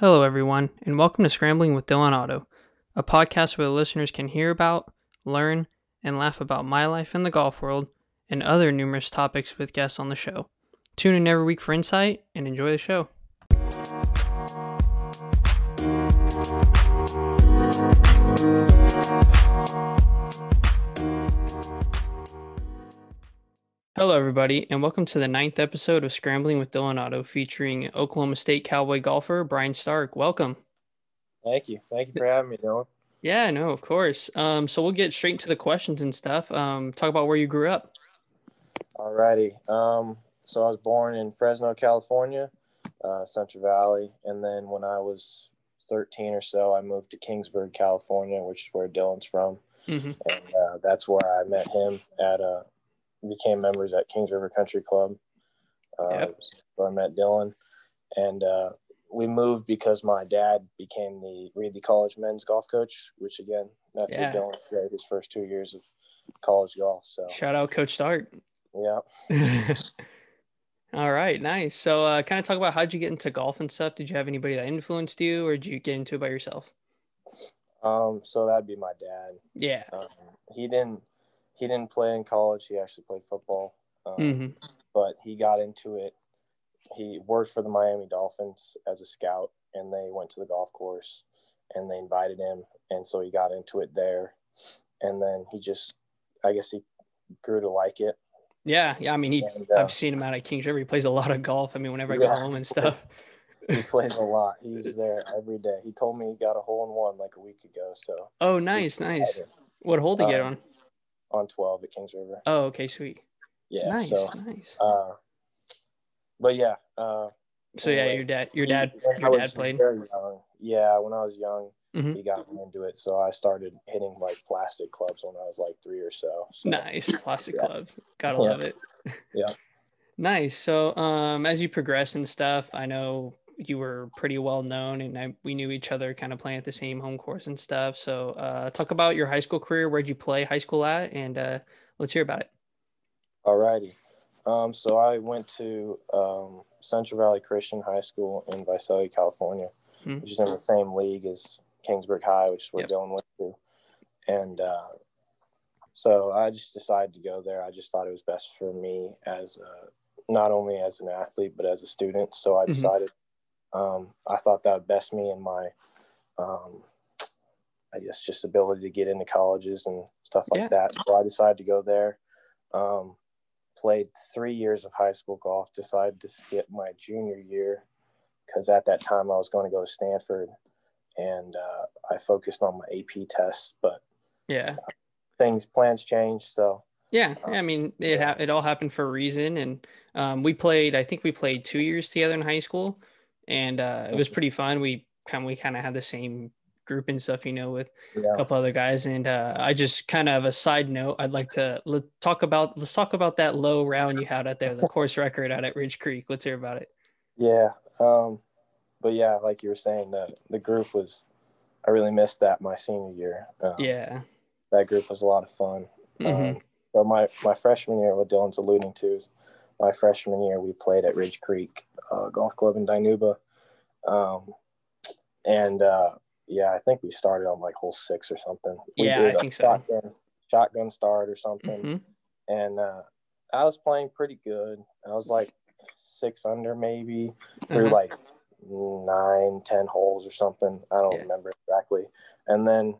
Hello, everyone, and welcome to Scrambling with Dylan Otto, a podcast where the listeners can hear about, learn, and laugh about my life in the golf world and other numerous topics with guests on the show. Tune in every week for insight and enjoy the show. Hello, everybody, and welcome to the ninth episode of Scrambling with Dylan Otto featuring Oklahoma State Cowboy golfer Brian Stark. Welcome. Thank you. Thank you for having me, Dylan. Yeah, no, of course. Um, so we'll get straight into the questions and stuff. Um, talk about where you grew up. Alrighty. Um, so I was born in Fresno, California, uh, Central Valley, and then when I was 13 or so, I moved to Kingsburg, California, which is where Dylan's from, Mm-hmm. and uh, that's where I met him at uh, became members at Kings River Country Club. Uh, Yep. Where I met Dylan, and uh, we moved because my dad became the Reedley College men's golf coach, which again, that's Yeah. where Dylan played his first two years of college golf. So Shout out Coach Stark. yeah. All right, nice. So, uh, kind of talk about how'd you get into golf and stuff? Did you have anybody that influenced you, or did you get into it by yourself? Um, so that'd be my dad. Yeah. Um, he didn't he didn't play in college. He actually played football, um, hmm but he got into it. He worked for the Miami Dolphins as a scout, and they went to the golf course, and they invited him, and so he got into it there, and then he just, I guess he grew to like it. Yeah, yeah. I mean, he. And, uh, I've seen him out at Kings River. He plays a lot of golf. I mean, whenever I go home and stuff. he plays a lot. He's there every day. He told me he got a hole in one like a week ago. So Oh, nice, nice. What hole to get Um, on? On twelve at Kings River. Oh, okay, sweet. Yeah. nice, So, nice. uh, but yeah. Uh, So yeah, your dad, your dad, when your dad played. very young. Yeah, when I was young, Mhm. he got me into it. So I started hitting like plastic clubs when I was like three or so. so Nice plastic Yeah. clubs. Gotta Yeah. love it. Yeah. Nice. So, um, as you progress and stuff, I know you were pretty well known, and I, we knew each other, kind of playing at the same home course and stuff. So, uh, talk about your high school career. Where'd you play high school at? And uh, let's hear about it. Alrighty. Um, so I went to um, Central Valley Christian High School in Visalia, California, Hmm. which is in the same league as Kingsburg High, which we're Yep. Dylan went to. And uh, so I just decided to go there. I just thought it was best for me as a, not only as an athlete but as a student. So I Mhm. decided um, I thought that would best me in my, um, I guess, just ability to get into colleges and stuff like Yeah. that. So I decided to go there. Um, played three years of high school golf. Decided to skip my junior year because at that time I was going to go to Stanford, and uh, I focused on my AP tests. But Yeah. things plans changed, so Yeah, yeah, I mean, it ha- it all happened for a reason, and um, we played. I think we played two years together in high school, and uh, it was pretty fun. We kind we kind of had the same group and stuff, you know, with yeah. a couple other guys. And uh, I just kind of a side note, I'd like to let, talk about let's talk about that low round you had out there, the course record out at Ridge Creek. Let's hear about it. Yeah. Um, but yeah, like you were saying, the the group was. I really missed that my senior year. Um, Yeah. that group was a lot of fun. Mhm. Um, so my my freshman year, what Dylan's alluding to is my freshman year, we played at Ridge Creek uh, Golf Club in Dinuba, um, and uh, yeah, I think we started on like hole six or something. We Yeah, did I a think so. Shotgun, shotgun start or something, Mhm. and uh, I was playing pretty good. I was like six under maybe through Uh-huh. like nine, ten holes or something. I don't Yeah. remember exactly. And then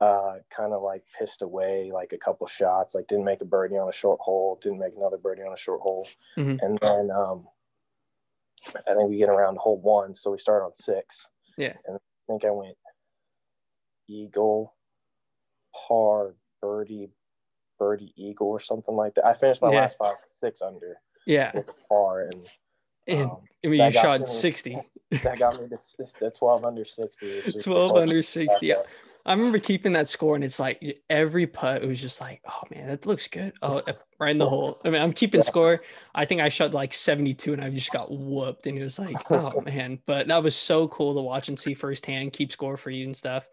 uh, kind of like pissed away like a couple shots. Like didn't make a birdie on a short hole. Didn't make another birdie on a short hole. Mhm. And then um, I think we get around to hole one, so we start on six. Yeah. And I think I went eagle, par, birdie, birdie, eagle, or something like that. I finished my Yeah. last five six under Yeah. with par, and And um, I mean, you shot me- 60, that got me to the 12 under 60. 12 under 60. Yeah. I remember keeping that score, and it's like every putt, it was just like, oh man, that looks good. Oh, right in the hole. I mean, I'm keeping Yeah. score. I think I shot like 72, and I just got whooped, and it was like, oh man. But that was so cool to watch and see firsthand, keep score for you and stuff.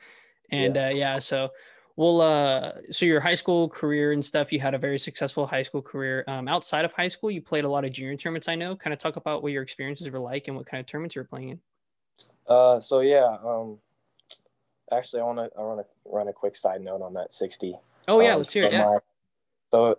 And uh, yeah, so well, uh, so your high school career and stuff, you had a very successful high school career. Um, outside of high school, you played a lot of junior tournaments. I know. Kind of talk about what your experiences were like and what kind of tournaments you were playing in. Uh, so yeah, um, actually, I want to I want to run a quick side note on that sixty. Oh yeah, Um, let's hear it. so Yeah. my- so,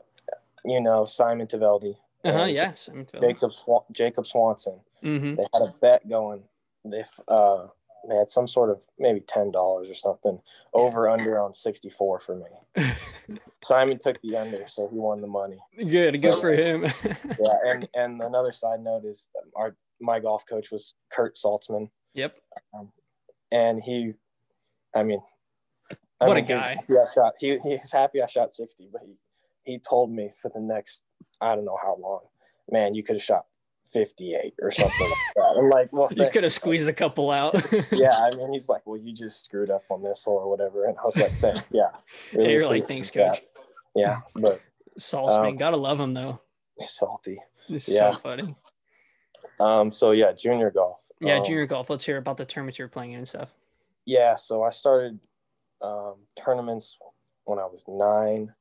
you know, Simon Taveldi. Uh huh. Yeah. Simon. Jacob Swan- Jacob Swanson. Mm-hmm. They had a bet going. They uh they had some sort of maybe ten dollars or something over under on sixty four for me. Simon took the under, so he won the money. good. Good for him. Yeah, and and another side note is our my golf coach was Kurt Saltzman, yep. and he, I mean, I What a mean, he was guy. I shot. He he's happy I shot sixty, but he he told me for the next I don't know how long, man, you could have shot fifty eight or something like that. I'm like, well, You could have squeezed a couple out. yeah, I mean, he's like, well, you just screwed up on this or whatever, and I was like, thanks, yeah. Yeah, you're like, thanks, that." coach. Yeah, but Saltzman, Um, gotta love him though. salty. It's yeah. so funny. Um, so yeah, junior golf. Yeah, Um, junior golf. Let's hear about the tournaments you're playing in and stuff. Yeah, so I started um, tournaments when I was nine.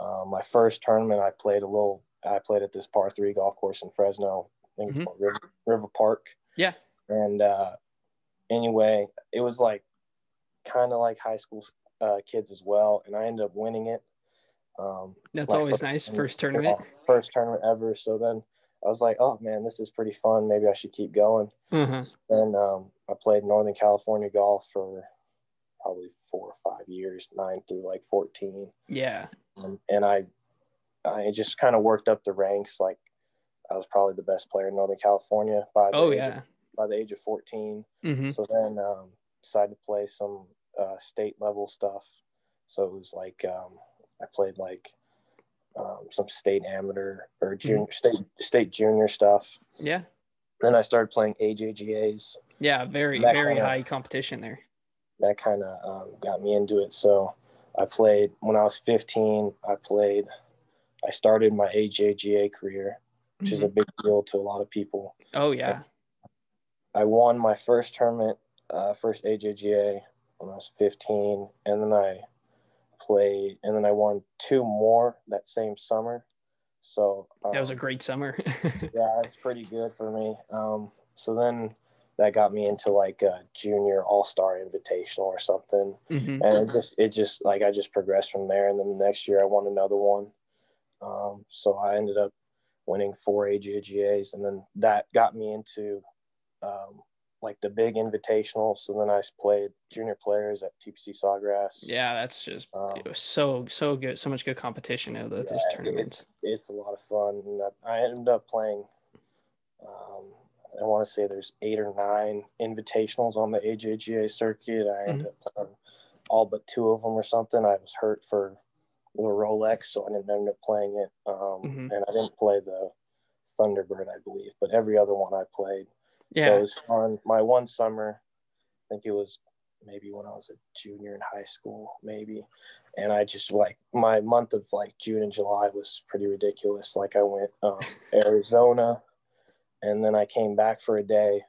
Um, my first tournament, I played a little. I played at this par three golf course in Fresno. I think it's Mhm. called River, River Park. Yeah. And uh, anyway, it was like kind of like high school uh, kids as well, and I ended up winning it. Um, That's always first nice. First tournament. first tournament ever. So then I was like, oh man, this is pretty fun. Maybe I should keep going. And um, I played Northern California golf for probably four or five years, nine through like 14. Yeah. Um, and I, I just kind of worked up the ranks. Like I was probably the best player in Northern California by the, Oh age, yeah. of, by the age of 14. hmm So then um, decided to play some uh, state level stuff. So it was like um, I played like um, some state amateur or junior state state junior stuff. Yeah. Then I started playing AJGAs. Yeah. Very very kinda- high competition there. that kind of um, got me into it. So I played when I was 15. I played. I started my AJGA career, which is a Mhm. big deal to a lot of people. Oh yeah. I won my first tournament, uh, first AJGA when I was 15, and then I played, and then I won two more that same summer. So um, That was a great summer. yeah, it's pretty good for me. Um, so then that got me into like a junior all star invitational or something. hmm and it just it just like I just progressed from there. And then the next year I won another one. Um, so I ended up winning four AJGAs, and then that got me into um, like the big invitational. So then I played junior players at TPC Sawgrass. Yeah, that's just Um, it was so so good. So much good competition of those yeah, tournaments. It's, it's a lot of fun. And I- I ended up playing. Um, I want to say there's eight or nine invitationals on the AJGA circuit. I ended up playing all but two of them or something. I was hurt for the Rolex, so I didn't end up playing it. Um, Mhm. And I didn't play the Thunderbird, I believe, but every other one I played. So it was fun. My one summer, I think it was maybe when I was a junior in high school, maybe. And I just like my month of like June and July was pretty ridiculous. Like I went um, Arizona, and then I came back for a day,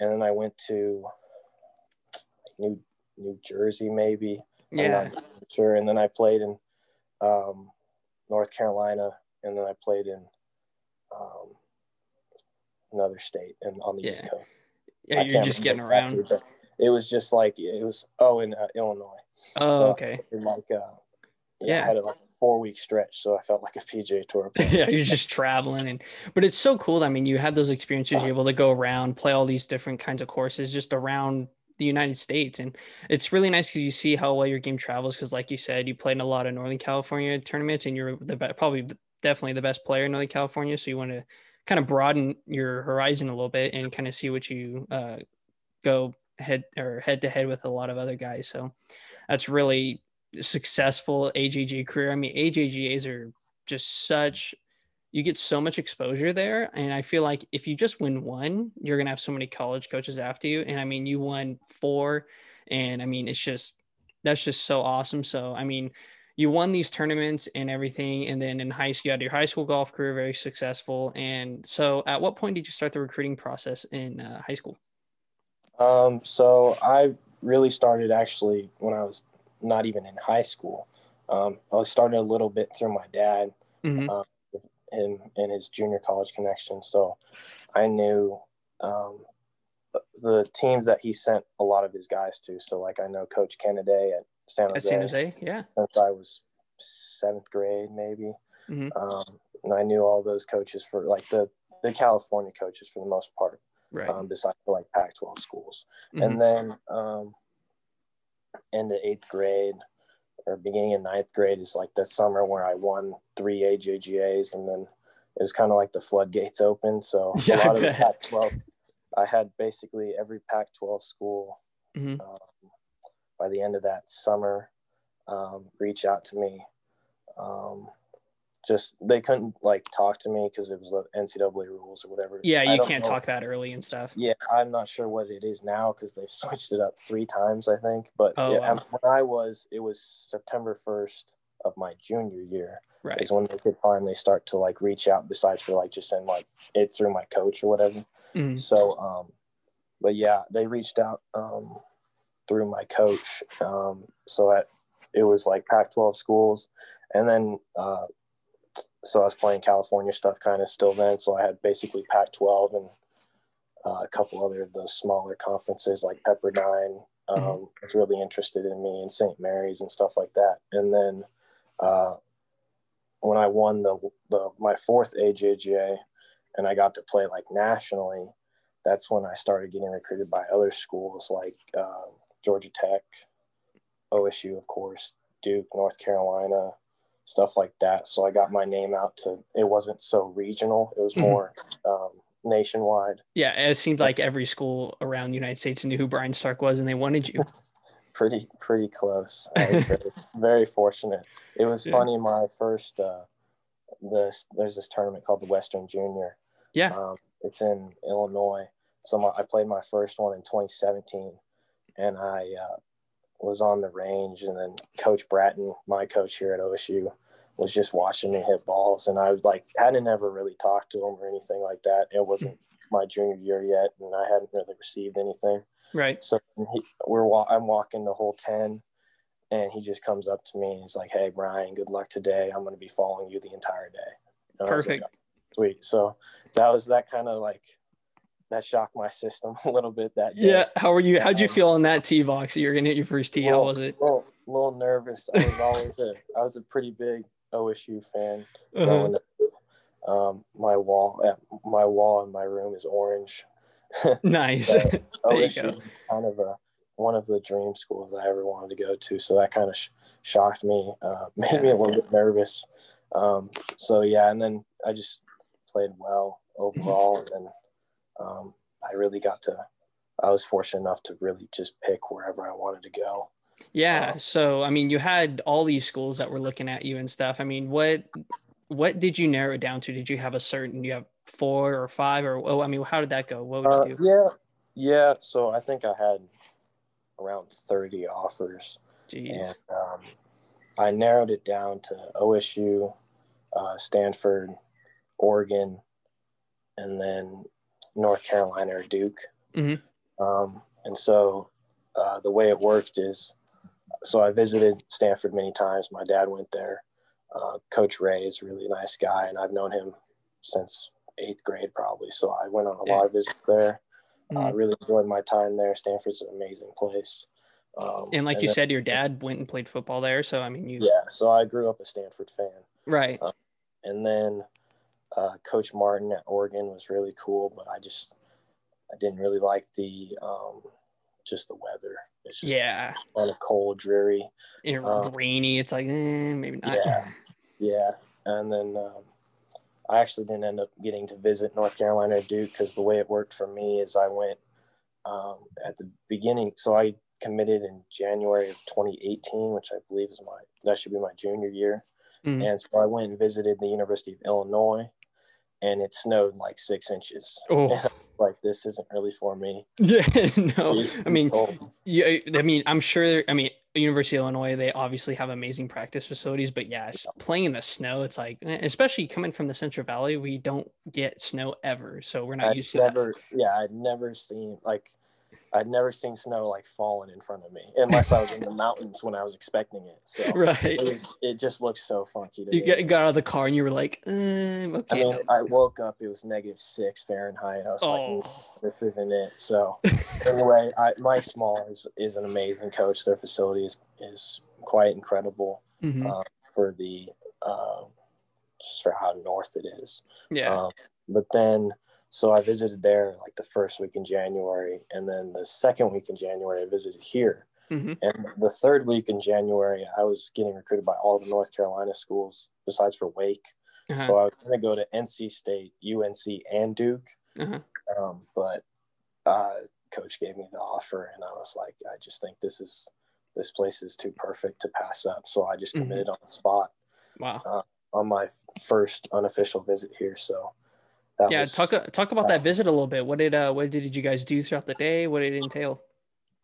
and then I went to New New Jersey, maybe. I'm Yeah. not sure. And then I played in um, North Carolina, and then I played in um, another state and on the East Coast. Yeah, I you're just getting exactly, around. but it was just like it was. Oh, in uh, Illinois. Oh, so- okay. Like, uh, yeah, Yeah. I had a like four week stretch, so I felt like a PGA Tour yeah, you're just traveling and but it's so cool. I mean, you had those experiences, you're able to go around, play all these different kinds of courses just around the United States. And it's really nice because you see how well your game travels. Because, like you said, you played in a lot of Northern California tournaments, and you're the be- probably definitely the best player in Northern California. So you want to kind of broaden your horizon a little bit and kind of see what you uh, go head or head to head with a lot of other guys. So that's really successful AJG career. I mean, AJGAs are just such you get so much exposure there and i feel like if you just win one you're going to have so many college coaches after you and i mean you won four and i mean it's just that's just so awesome so i mean you won these tournaments and everything and then in high school you had your high school golf career very successful and so at what point did you start the recruiting process in uh, high school Um, so I really started actually when I was not even in high school. Um, I started a little bit through my dad, Mhm. uh, with him and his junior college connection. So I knew um, the teams that he sent a lot of his guys to. So like I know Coach Kennedy at San Jose. At San Jose, yeah. Since I was seventh grade, maybe. Mhm. Um, and I knew all those coaches for like the the California coaches for the most part, Right. um, besides like Pac-12 schools. Mhm. And then um, into eighth grade or beginning of ninth grade is like the summer where I won three AJGAs, and then it was kind of like the floodgates open. So Yeah, a I lot of. Pac-12, I had basically every Pac-12 school Mhm. um, by the end of that summer um, reach out to me. Um, just they couldn't like talk to me because it was the NCAA rules or whatever. Yeah, you can't know. talk that early and stuff. Yeah, I'm not sure what it is now because they've switched it up three times, I think. But Oh, yeah, wow. when I was, it was September 1st of my junior year Right. is when they could finally start to like reach out. Besides for like just send like it through my coach or whatever. Mhm. So, um, but yeah, they reached out um, through my coach. Um, so at, it was like Pac-12 schools, and then uh, so I was playing California stuff kind of still then. So I had basically Pac-12 and uh, a couple other of those smaller conferences like Pepperdine um, Mhm. was really interested in me and St. Mary's and stuff like that. And then uh, when I won the the my fourth AJGA and I got to play like nationally, that's when I started getting recruited by other schools like uh, Georgia Tech, OSU, of course, Duke, North Carolina, stuff like that. So I got my name out to. It wasn't so regional; it was Mhm. more um, nationwide. Yeah, it seemed like every school around the United States knew who Brian Stark was and they wanted you. Pretty pretty close. Very, very fortunate. It was Yeah. funny. My first uh, this there's this tournament called the Western Junior. Yeah. Um, it's in Illinois. So my, I played my first one in 2017, and I uh, was on the range, and then Coach Bratton, my coach here at OSU, was just watching me hit balls, and I like hadn't ever really talked to him or anything like that. It wasn't my junior year yet, and I hadn't really received anything. Right. So he, we're I'm walking the whole ten, and he just comes up to me and he's like, "Hey Brian, good luck today. I'm going to be following you the entire day." And was like, Perfect. Sweet. So that was that kind of like that shocked my system a little bit that day. Yeah. How were you? How'd you Um, feel on that tee box? You're gonna hit your first tee. How was it? A little, little nervous. I was always a, I was a pretty big OSU fan Uh-huh. growing up. Um, my wall, my wall in my room is orange. Nice. So, OSU is kind of a one of the dream schools I ever wanted to go to. So that kind of sh- shocked me, uh, made me a little bit nervous. Um, so yeah, and then I just played well overall, and um, I really got to. I was fortunate enough to really just pick wherever I wanted to go. Yeah. Um, So I mean, you had all these schools that were looking at you and stuff. I mean, what what did you narrow it down to? Did you have a certain? You have four or five or oh, I mean, how did that go? What would Uh, you do? yeah, yeah. So I think I had around thirty offers. Jeez. and um, I narrowed it down to OSU, uh, Stanford, Oregon, and then North Carolina or Duke. Mhm. Um, and so uh, the way it worked is, so I visited Stanford many times. My dad went there. Uh, Coach Ray is a really nice guy, and I've known him since eighth grade probably. So I went on a lot of visits there. Uh, I Mhm. really enjoyed my time there. Stanford's an amazing place. Um, And like you then- said, your dad went and played football there. So I mean, you yeah, so I grew up a Stanford fan. right. And then uh, Coach Martin at Oregon was really cool, but I just I didn't really like the um, just the weather. It's just Yeah. kind of cold, dreary. And um, rainy. It's like eh, maybe not. Yeah, yeah. And then um, I actually didn't end up getting to visit North Carolina Duke because the way it worked for me is I went um, at the beginning. So I committed in January of 2018, which I believe is my that should be my junior year. Mhm. And so I went and visited the University of Illinois, and it snowed like six inches. Oh Like this isn't really for me. yeah. No. It used to I mean, cold. Yeah, I mean, I'm sure. I mean, University of Illinois, they obviously have amazing practice facilities, but yeah, playing in the snow, it's like, eh, especially coming from the Central Valley, we don't get snow ever, so we're not I'd used to that. yeah, I'd never seen like I'd never seen snow like falling in front of me, unless I was in the mountains when I was expecting it. So right. it, was, it just looks so funky. To You get, got out of the car and you were like, um, I mean. I woke up. It was negative six Fahrenheit. I was like, Oh, this isn't it. So anyway, I, Mike Small is, is an amazing coach. Their facility is, is quite incredible Mhm. uh, for the uh, just for how north it is. yeah. Um, but then, so I visited there like the first week in January, and then the second week in January I visited here. hmm And the third week in January, I was getting recruited by all the North Carolina schools besides for Wake. Uh-huh. So I was going to go to NC State, UNC, and Duke. Uh-huh. Um, but uh, coach gave me the offer, and I was like, I just think this is this place is too perfect to pass up. So I just Mhm. committed on the spot wow. on my first unofficial visit here. So that Yeah. was, Talk talk about that visit a little bit. What did uh what did you guys do throughout the day? What did it entail?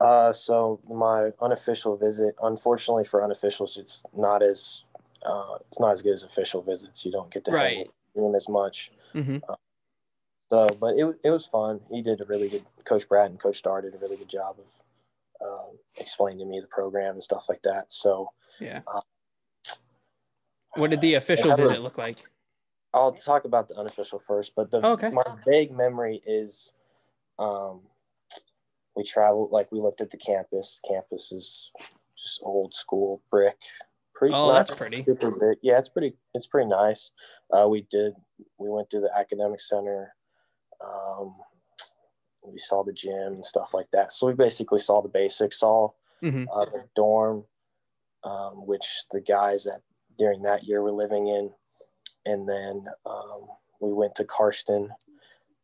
Uh, so my unofficial visit, unfortunately for unofficials, it's not as uh, it's not as good as official visits. You don't get to Right. hang as much. hmm So, but it it was fun. He did a really good. Coach Brad and Coach Starr did a really good job of um, explaining to me the program and stuff like that. So, Yeah. Uh, What did the official have a- visit look like? I'll talk about the unofficial first. But the okay. my vague memory is, um, we traveled like we looked at the campus. Campus is just old school brick. Pretty, Oh, that's pretty. Yeah, it's pretty. It's pretty nice. Uh, we did. We went to the academic center. Um, we saw the gym and stuff like that. So we basically saw the basics. Saw hmm uh, the dorm, um, which the guys that during that year were living in, and then um, we went to Karsten,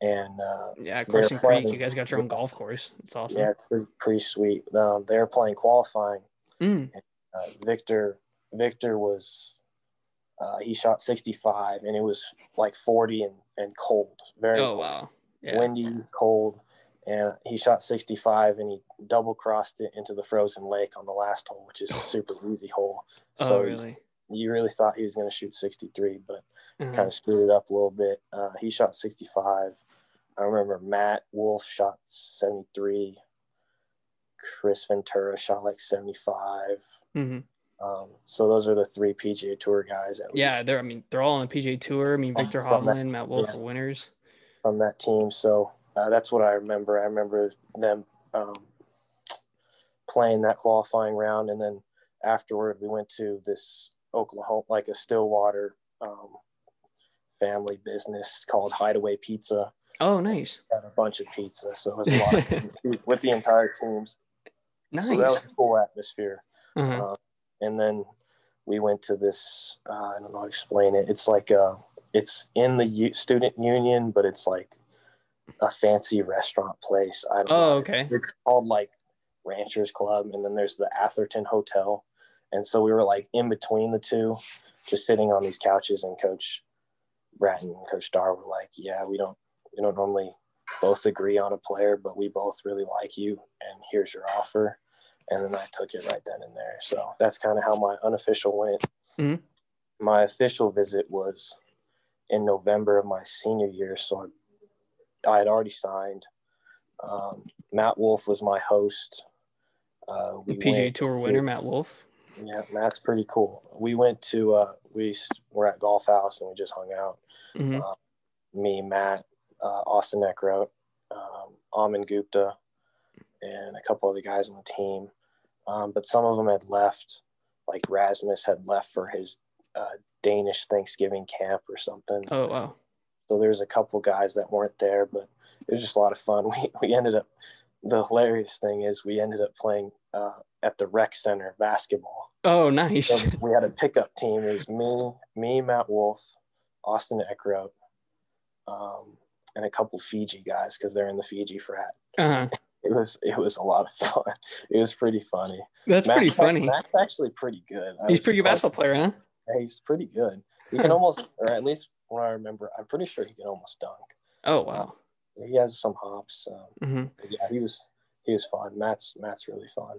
and uh, Yeah, Karsten Creek. playing- You guys got your own golf course. It's awesome. yeah, pretty, pretty sweet. Um, they were playing qualifying. Mm. Uh, Viktor Viktor was uh, he shot 65, and it was like 40 and, and cold, very Oh cold. wow. Yeah. windy, cold, and he shot 65 and he double crossed it into the frozen lake on the last hole, which is a super easy hole. So oh really? You really thought he was going to shoot 63, but Mhm. kind of screwed it up a little bit. Uh, he shot 65. I remember Matt Wolff shot 73. Chris Ventura shot like 75. Mhm. Um, so those are the three PGA Tour guys Yeah, least they're. I mean, they're all on the PGA Tour. I mean, Viktor From that- Hovland, Matt Wolff yeah. are winners. from that team. So uh, that's what I remember. I remember them um, playing that qualifying round, and then afterward we went to this Oklahoma, like a Stillwater um, family business called Hideaway Pizza. Oh, nice. Had a bunch of pizza, so it was a lot of food with the entire teams. Nice. So that was a cool atmosphere. uh-huh. Uh, and then we went to this. Uh, I don't know how to explain it. It's like uh, it's in the U- student union, but it's like a fancy restaurant place. I don't Oh, know. okay. It's called like Ranchers Club, and then there's the Atherton Hotel. And so we were like in between the two, just sitting on these couches. And Coach Bratton and Coach Starr were like, "Yeah, we don't we don't normally both agree on a player, but we both really like you, and here's your offer." And then I took it right then and there. So that's kind of how my unofficial went. Mhm. My official visit was in November of my senior year, so I, had already signed. Um, Matt Wolff was my host. Uh, The we PGA Tour to- winner, Matt Wolff. Yeah, that's pretty cool. We went to uh, we were at Golf House and we just hung out. hmm Me, Matt, uh, Austin Eckroat, um, Aman Gupta, and a couple of the guys on the team. Um, but some of them had left, like Rasmus had left for his uh, Danish Thanksgiving camp or something. Oh wow. So there's a couple guys that weren't there, but it was just a lot of fun. We we ended up the hilarious thing is we ended up playing uh, at the rec center basketball. Oh nice. So we had a pickup team. It was me, me, Matt Wolff, Austin Eckroat, um, and a couple Fiji guys because they're in the Fiji frat. Uh-huh. It was it was a lot of fun. It was pretty funny. That's pretty funny. Matt's actually pretty good. I He's pretty good basketball player, huh? yeah, He's pretty good. He can almost, or at least when I remember, I'm pretty sure he can almost dunk. Oh wow. He has some hops. Um, hmm yeah, he was he was fun. Matt's Matt's really fun.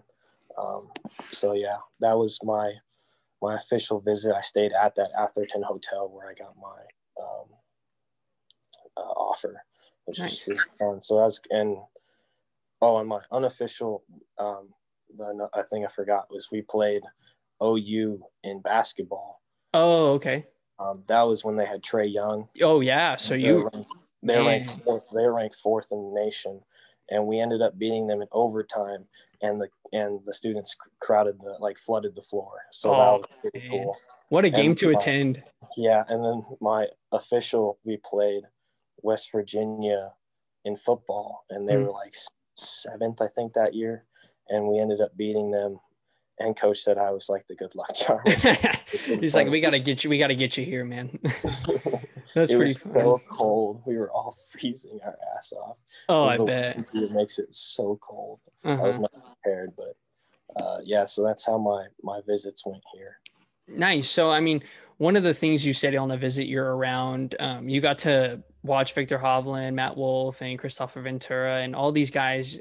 Um, so yeah, that was my my official visit. I stayed at that Atherton hotel where I got my um, uh, offer, which Nice. was fun. So that was and Oh, and my unofficial, um, the I think I forgot was we played OU in basketball. Oh, okay. Um, that was when they had Trae Young. Oh yeah, so you they ranked fourth, they ranked fourth in the nation, and we ended up beating them in overtime. And the and the students crowded the like flooded the floor. So oh, that was pretty cool. What a game and, to attend! Yeah, and then my official we played West Virginia in football, and they mm. were like seventh, I think, that year, and we ended up beating them. And coach said I was like the good luck charm. He's like, "We gotta get you. We gotta get you here, man." That's it pretty. Was so cold. We were all freezing our ass off. Oh, I bet it makes it so cold. Uh-huh. I was uh-huh. not prepared, but uh, yeah. So that's how my my visits went here. Nice. So I mean, one of the things you said on the visit you're around, um, you got to watch Viktor Hovland, Matt Wolff, and Kristoffer Ventura, and all these guys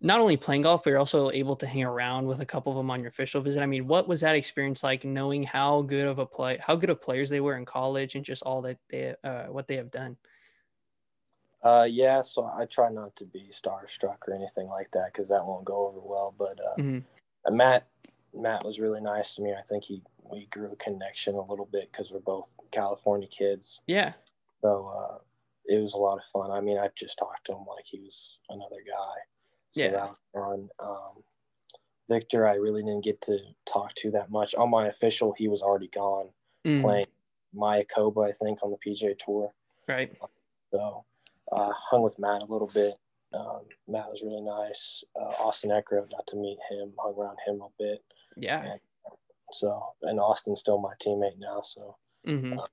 not only playing golf, but you're also able to hang around with a couple of them on your official visit. I mean, what was that experience like knowing how good of a play, how good of players they were in college and just all that they, uh, what they have done? Uh, yeah, so I try not to be starstruck or anything like that because that won't go over well. But uh, mm-hmm. Matt, Matt was really nice to me. I think he we grew a connection a little bit because we're both California kids. Yeah. So uh, it was a lot of fun. I mean, I just talked to him like he was another guy. So yeah. that was fun. Um, Viktor, I really didn't get to talk to that much. On my official, he was already gone mm. playing Mayakoba, I think, on the PGA Tour. Right. So uh, hung with Matt a little bit. Um, Matt was really nice. Uh, Austin Eckroat, got to meet him, hung around him a bit. Yeah. And so, and Austin's still my teammate now. So, mm-hmm. uh,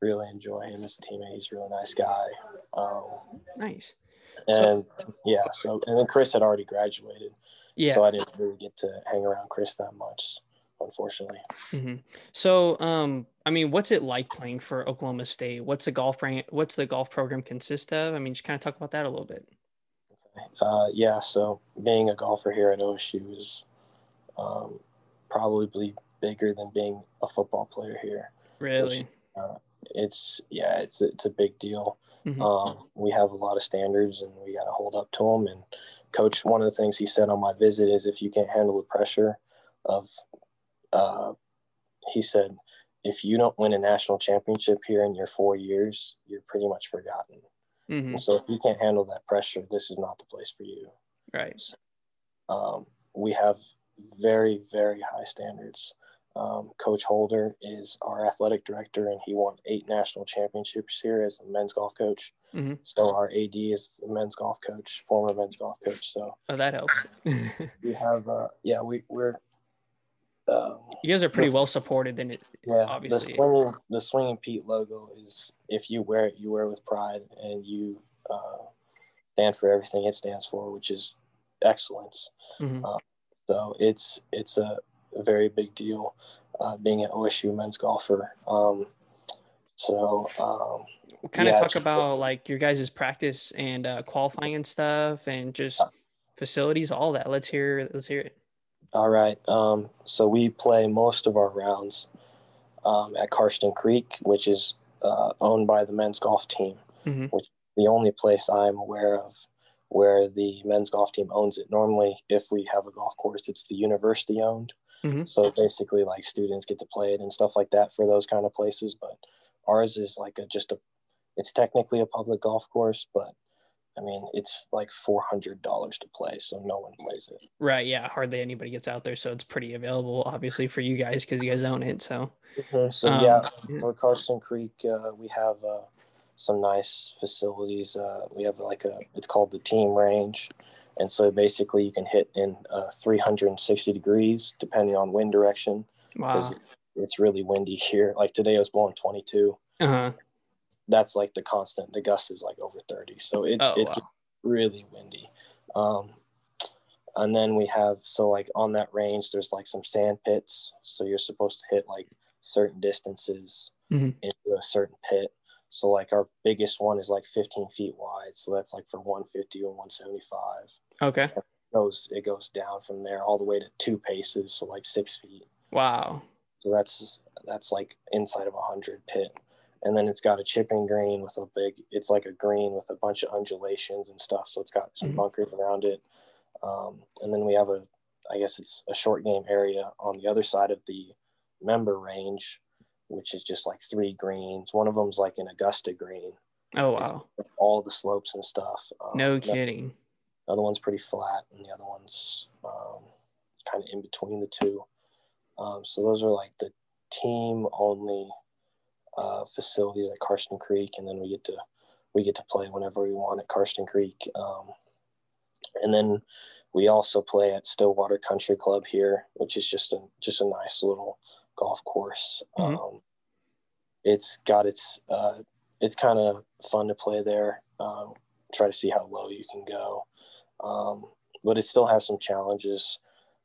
really enjoy him as a teammate. He's a really nice guy. Um, nice. And so, yeah, so and then Chris had already graduated. Yeah. So I didn't really get to hang around Chris that much, unfortunately. Mm-hmm. So, um, I mean, what's it like playing for Oklahoma State? What's the golf brand, What's the golf program consist of? I mean, just kind of talk about that a little bit. Uh, yeah. So being a golfer here at OSU is um, probably bigger than being a football player here. Really? Which, uh, it's yeah, it's it's a big deal. Mm-hmm. Um, we have a lot of standards, and we got to hold up to them. And coach, one of the things he said on my visit is, if you can't handle the pressure of, uh, he said, if you don't win a national championship here in your four years, you're pretty much forgotten. Mm-hmm. So if you can't handle that pressure, this is not the place for you. Right. So, um, we have very, very high standards. Um, Coach Holder is our athletic director, and he won eight national championships here as a men's golf coach. Mm-hmm. So our AD is a men's golf coach, former men's golf coach. So oh, that helps. we have, uh, yeah, we we're. Um, you guys are pretty the, well supported. Then it, yeah, obviously. the swinging the swinging Pete logo is if you wear it, you wear it with pride, and you uh, stand for everything it stands for, which is excellence. Mm-hmm. Uh, so it's it's a, a very big deal uh, being an OSU men's golfer. Um, so um, we'll kind of yeah, talk about like your guys' practice and uh, qualifying and stuff, and just facilities, all that. Let's hear let's hear it. All right. Um, so we play most of our rounds um, at Karsten Creek, which is uh, owned by the men's golf team, mm-hmm. which is the only place I'm aware of where the men's golf team owns it. Normally, if we have a golf course, it's the university owned. Mm-hmm. So basically, like students get to play it and stuff like that for those kind of places. But ours is like a just a, it's technically a public golf course, but I mean, it's like four hundred dollars to play, so no one plays it. Right? Yeah, hardly anybody gets out there, so it's pretty available, obviously, for you guys because you guys own it. So, mm-hmm. so um, yeah, for Karsten Creek, uh, we have uh, some nice facilities. Uh, we have like a, it's called the team range. And so basically you can hit in uh, 360 degrees depending on wind direction. Wow. It's really windy here. Like today it was blowing 22. Uh-huh. That's like the constant. The gust is like over 30. So it, oh, it's wow. really windy. Um, and then we have, so like on that range, there's like some sand pits. So you're supposed to hit like certain distances mm-hmm. into a certain pit so like our biggest one is like 15 feet wide. So that's like for 150 or 175. Okay. It goes it goes down from there all the way to two paces, so like six feet. Wow. So that's that's like inside of a hundred pit, and then it's got a chipping green with a big. It's like a green with a bunch of undulations and stuff. So it's got some Mhm. bunkers around it, um, and then we have a. I guess it's a short game area on the other side of the member range, which is just like three greens. One of them's like an Augusta green, Oh It's- wow. all the slopes and stuff. Um, No the other one's pretty flat, and the other one's um, kind of in between the two. Um, so those are like the team only uh, facilities at Karsten Creek, and then we get to we get to play whenever we want at Karsten Creek. Um, and then we also play at Stillwater Country Club here, which is just a just a nice little golf course. Mhm. Um, it's got its uh, it's kind of fun to play there. Um, try to see how low you can go, um, but it still has some challenges.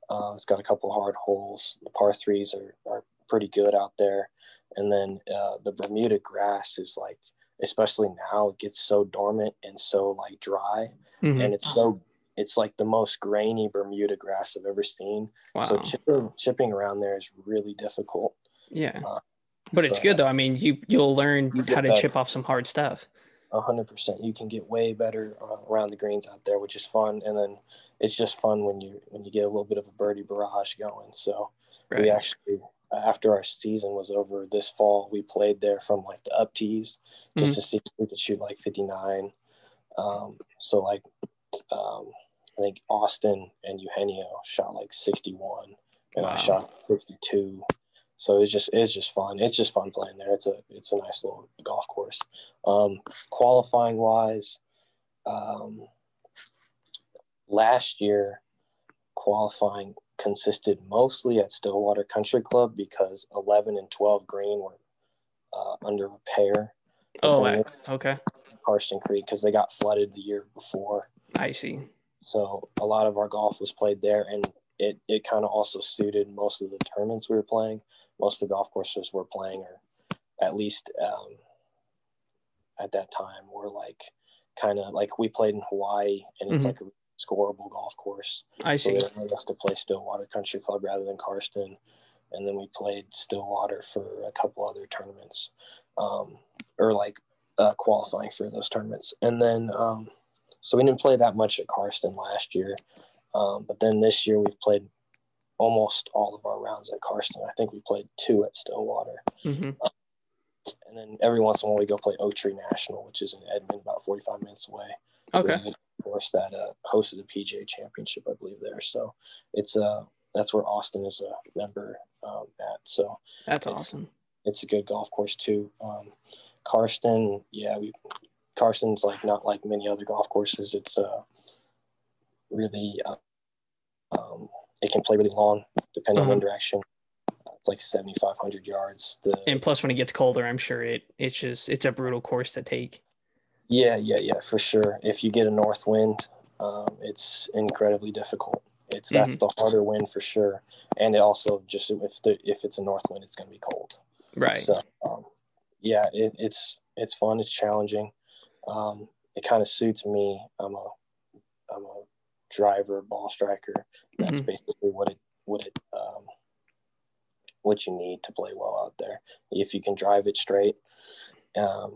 Uh, it's got a couple hard holes. The par threes are, are pretty good out there, and then uh, the Bermuda grass is like, especially now, it gets so dormant and so like dry, Mhm. and it's so it's like the most grainy Bermuda grass I've ever seen. Wow. So chipping chipping around there is really difficult. yeah. uh, But it's so- good though. I mean, you you'll learn You how to better. chip off some hard stuff. A hundred percent. You can get way better uh, around the greens out there, which is fun. And then it's just fun when you when you get a little bit of a birdie barrage going. So Right. we actually after our season was over this fall, we played there from like the up tees just Mhm. to see if we could shoot like fifty nine. Um, so like um, I think Austin and Eugenio shot like sixty one, and Wow. I shot sixty two. So it's just it's just fun. It's just fun playing there. It's a it's a nice little golf course. Um, qualifying wise, um, last year qualifying consisted mostly at Stillwater Country Club because 11 and 12 green were uh, under repair. Oh, I- okay. Karsten Creek because they got flooded the year before. I see. So a lot of our golf was played there, and it, it kind of also suited most of the tournaments we were playing. Most of the golf courses we're playing, or at least um, at that time, were like kind of like we played in Hawaii, and it's Mhm. like a scoreable golf course. I So see. they wanted us to play Stillwater Country Club rather than Karsten, and then we played Stillwater for a couple other tournaments, um, or like uh, qualifying for those tournaments. And then, um, so we didn't play that much at Karsten last year, um, but then this year we've played almost all of our rounds at Karsten. I think we played two at Stillwater, hmm and then every once in a while we go play Oak Tree National, which is in Edmond, about 45 minutes away. Okay. good course that uh, hosted a PGA Championship, I believe there. So it's uh that's where Austin is a member um, at. So That's it's- awesome. it's a good golf course too. Um, Karsten, yeah, we Karsten's like not like many other golf courses. It's uh really uh, um, it can play really long depending on Uh-huh. wind direction. It's like 7,500 yards. The And plus, when it gets colder, I'm sure it it's just it's a brutal course to take. Yeah, yeah, yeah, for sure. If you get a north wind, um, it's incredibly difficult. It's that's the harder wind for sure, and it also just if the if it's a north wind, it's going to be cold. Right. So, um, yeah, it, it's it's fun. It's challenging. Um, it kind of suits me. I'm a driver, ball striker. That's Mhm. basically what it what it um, what you need to play well out there. If you can drive it straight, um,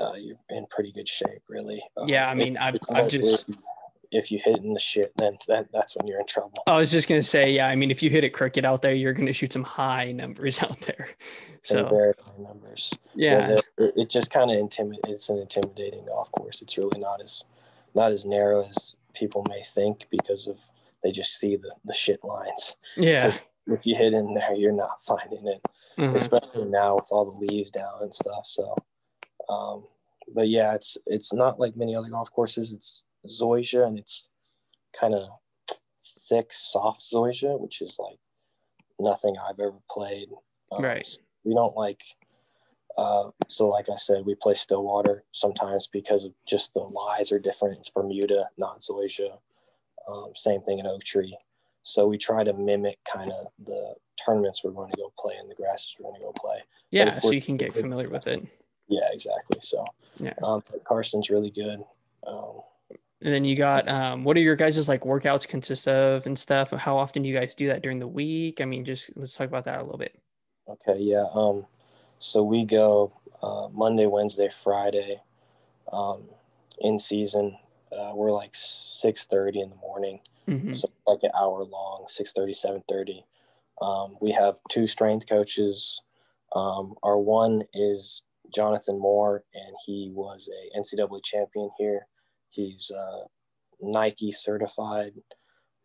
uh, you're in pretty good shape, really. Um, Yeah, I mean, I've I've just if you hit in the shit, then that, that's when you're in trouble. I was just gonna say, yeah. I mean, if you hit it crooked out there, you're gonna shoot some high numbers out there. So very high numbers. yeah, the- it, just kind of intimid. It's an intimidating golf course. It's really not as not as narrow as people may think because of they just see the the shit lines. yeah, if you hit in there, you're not finding it, mhm. especially now with all the leaves down and stuff. So, um, but yeah, it's it's not like many other golf courses. It's zoysia and it's kind of thick, soft zoysia, which is like nothing I've ever played. Um, Right. We don't like. Uh, so, like I said, we play Stillwater sometimes because of just the lies are different. It's Bermuda, not Zoysia. Um, same thing in Oak Tree. So we try to mimic kind of the tournaments we're going to go play and the grasses we're going to go play. yeah. So you can get familiar with it. Yeah, exactly. So, Yeah. um, Karsten's really good. Um, And then you got um, what are your guys' like workouts consist of and stuff? How often do you guys do that during the week? I mean, just let's talk about that a little bit. Okay, yeah. Um, So we go uh, Monday, Wednesday, Friday. Um, in season, uh, we're like six thirty in the morning, Mm-hmm. so like an hour long, 6.30, 7.30. Um, we have two strength coaches. Um, our one is Jonathan Moore, and he was a NCAA champion here. He's uh, Nike certified,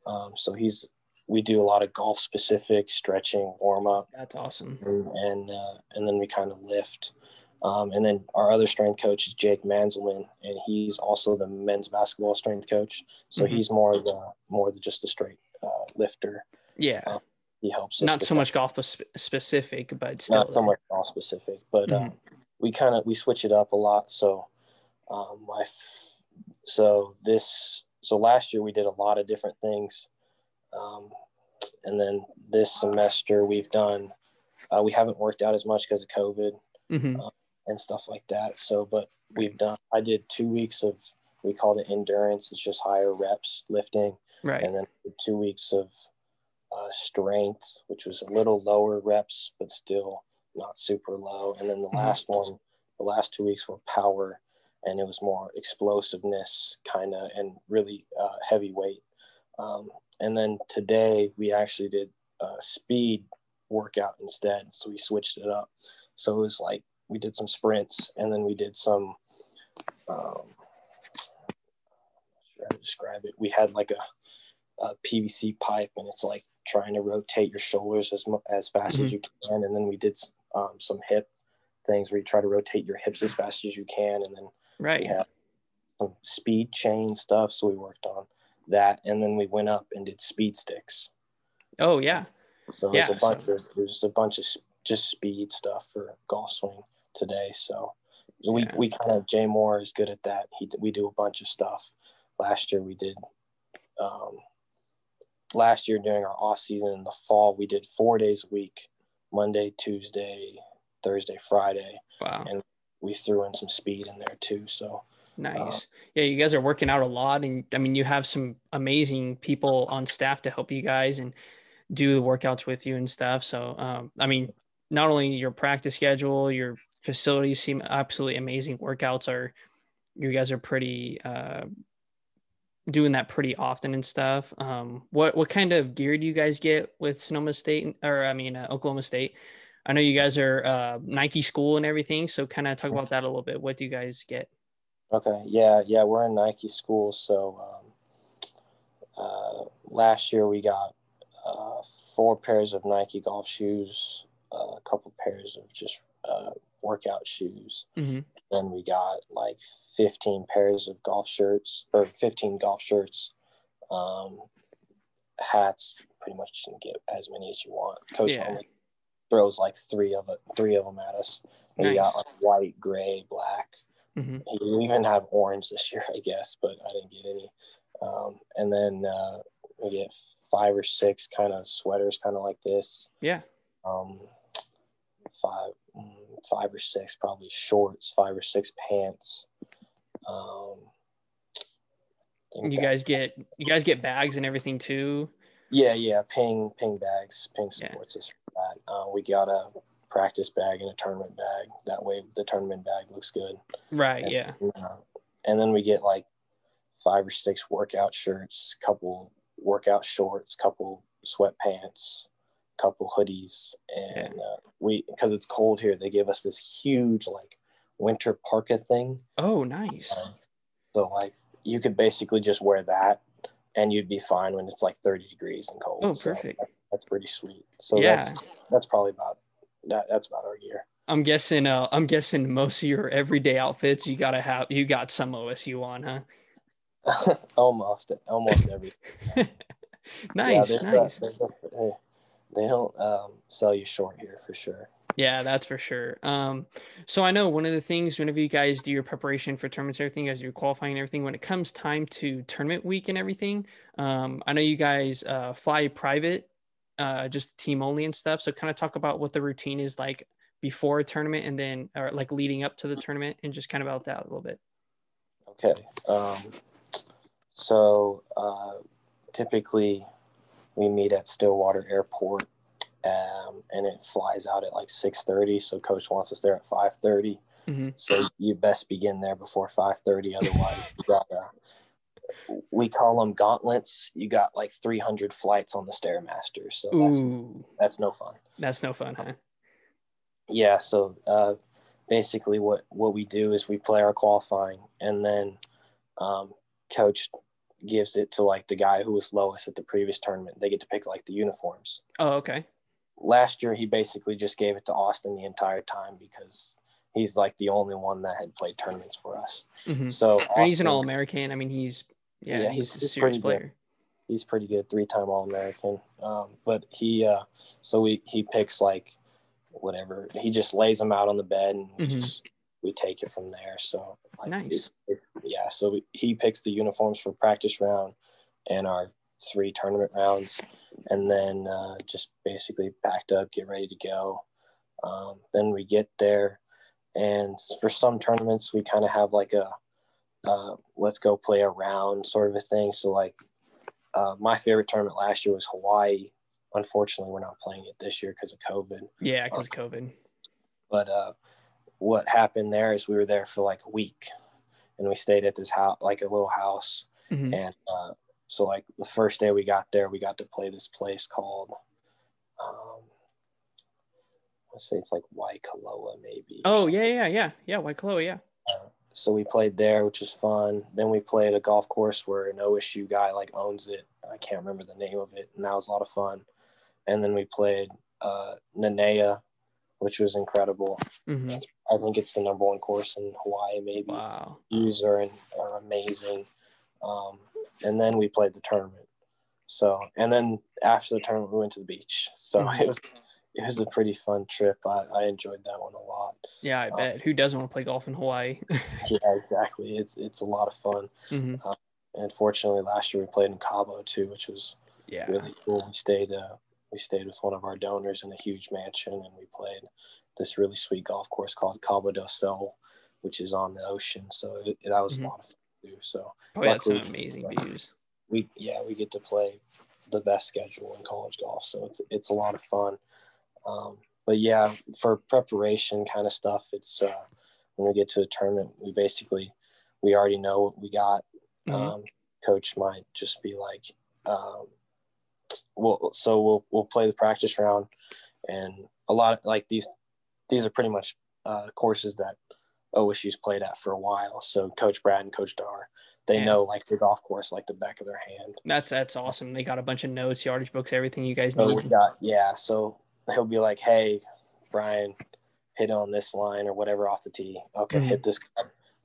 um, so he's we do a lot of golf specific stretching, warm up, That's awesome. and and, uh, and then we kind of lift. Um, and then our other strength coach is Jake Manzelman, and he's also the men's basketball strength coach. So Mhm. he's more the more the just a straight uh, lifter. Yeah. Uh, He helps us Not so that. much golf specific, but still. not so much golf specific, but Mhm. um, we kind of we switch it up a lot. So, um, I f- so this so last year we did a lot of different things, um, and then this semester we've done uh, we haven't worked out as much because of COVID Mhm. and stuff like that. So, but we've done I did two weeks of we called it endurance. It's just higher reps lifting, Right. and then two weeks of uh, strength, which was a little lower reps, but still not super low. And then the Mhm. last one, the last two weeks were power, and it was more explosiveness kind of and really uh, heavy weight. Um, and then today we actually did a speed workout instead, so we switched it up. So it was like we did some sprints, and then we did some. Um, I'm not sure how to describe it. We had like a a PVC pipe, and it's like trying to rotate your shoulders as as fast Mhm. as you can. And then we did um, some hip things where you try to rotate your hips as fast as you can, and then right. we had some speed chain stuff. So we worked on that, and then we went up and did speed sticks. Oh yeah. So there's Yeah, a bunch so- of there's a bunch of just speed stuff for golf swing today. So we Yeah. we kind of Jay Moore is good at that. He we do a bunch of stuff. Last year we did. Um, last year during our off season in the fall we did four days a week, Monday, Tuesday, Thursday, Friday. Wow. And We threw in some speed in there too. So Nice. yeah, you guys are working out a lot, and I mean, you have some amazing people on staff to help you guys and do the workouts with you and stuff. So, um, I mean, not only your practice schedule, your facilities seem absolutely amazing. Workouts are, you guys are pretty uh, doing that pretty often and stuff. Um, what what kind of gear do you guys get with Sonoma State or I mean uh, Oklahoma State? I know you guys are uh, Nike school and everything, so kind of talk about that a little bit. What do you guys get? Okay. Yeah. Yeah. We're in Nike school. So um, uh, last year we got uh, four pairs of Nike golf shoes, uh, a couple pairs of just uh, workout shoes. hmm Then we got like 15 pairs of golf shirts or 15 golf shirts, um, hats. Pretty much you can get as many as you want. Coach Yeah. only throws like three of it, three of them at us. And We Nice. got like white, gray, black. Hmm You even have orange this year, I guess, but I didn't get any. Um, and then uh, we get five or six kind of sweaters, kind of like this. Yeah. Um, five, mm, five or six probably shorts, five or six pants. Um, You that- guys get you guys get bags and everything too. yeah, yeah, ping, ping bags, ping Yeah. supports us for that. Uh, we got a practice bag and a tournament bag. That way, the tournament bag looks good. Right. And- Yeah. Uh, and then we get like five or six workout shirts, couple workout shorts, couple sweatpants, couple hoodies, and uh, we because it's cold here, they give us this huge like winter parka thing. Oh, nice. Um, so like you could basically just wear that, and you'd be fine when it's like 30 degrees and cold. Oh, So perfect. that's pretty sweet. So Yeah. that's that's probably about that. That's about our gear. I'm guessing. Uh, I'm guessing most of your everyday outfits you gotta have. You got some OSU on, huh? almost, almost every. nice, Yeah, they're- nice. they don't um, sell you short here for sure. Yeah, that's for sure. Um, so I know one of the things whenever you guys do your preparation for tournaments, and everything, as you're qualifying and everything, when it comes time to tournament week and everything, um, I know you guys uh, fly private, uh, just team only and stuff. So kind of talk about what the routine is like before a tournament and then, or like leading up to the tournament, and just kind of about that a little bit. Okay. Um, so uh, typically we meet at Stillwater Airport um, and it flies out at like six thirty. So coach wants us there at five thirty. Mhm. So you best begin there before five thirty. Otherwise, you got we call them gauntlets. You got like three hundred flights on the stairmaster. So that's Ooh, that's no fun. that's no fun, huh? Yeah. So uh, basically, what what we do is we play our qualifying, and then um, coach gives it to like the guy who was lowest at the previous tournament. They get to pick like the uniforms. Oh, okay. Last year, he basically just gave it to Austin the entire time because he's like the only one that had played tournaments for us. Mhm. So And he's an All American. I mean, he's yeah, Yeah, he's, he's- a serious pretty good. he's pretty good, three time All American. Um, but he, uh, so we he picks like whatever. He just lays them out on the bed, and we Mhm. just we take it from there. So like, Nice. yeah. So we, he picks the uniforms for practice round and our three tournament rounds, and then uh, just basically packed up, get ready to go. Um, then we get there, and for some tournaments, we kind of have like a uh, let's go play around sort of a thing. So like uh, my favorite tournament last year was Hawaii. Unfortunately, we're not playing it this year because of COVID. Yeah, because of COVID. But uh, what happened there is we were there for like a week, and we stayed at this house, like a little house. Mhm. And uh, so like the first day we got there, we got to play this place called, um, let's say it's like Waikoloa maybe. Oh yeah, yeah, yeah, yeah. Waikoloa, yeah. So we played there, which was fun. Then we played a golf course where an OSU guy like owns it. I can't remember the name of it, and that was a lot of fun. And then we played uh, Nanea, which was incredible. hmm I think it's the number one course in Hawaii. Maybe Wow. views are are amazing. Um, and then we played the tournament. So and then after the tournament, we went to the beach. So Mhm. it was it was a pretty fun trip. I, I enjoyed that one a lot. Yeah, I Uh, bet. Who doesn't want to play golf in Hawaii? Yeah, exactly. It's it's a lot of fun. hmm and fortunately last year we played in Cabo too, which was Yeah. really cool. We stayed uh, we stayed with one of our donors in a huge mansion, and we played this really sweet golf course called Cabo del Sol, which is on the ocean. So it, that was Mhm. a lot of fun too. So Oh, yeah, that's some amazing views. we yeah we get to play the best schedule in college golf, so it's it's a lot of fun. Um, but yeah, for preparation kind of stuff, it's uh, when we get to a tournament, we basically we already know what we got Mhm. um, coach might just be like, um, well, so we'll we'll play the practice round, and a lot of like these these are pretty much uh, courses that OSU's played at for a while. So Coach Brad and Coach Darr, they know like the golf course like the back of their hand. That's that's awesome. They got a bunch of notes, yardage books, everything you guys So need. got yeah. So he'll be like, hey, Brian, hit on this line or whatever off the tee. Okay, Mhm. hit this.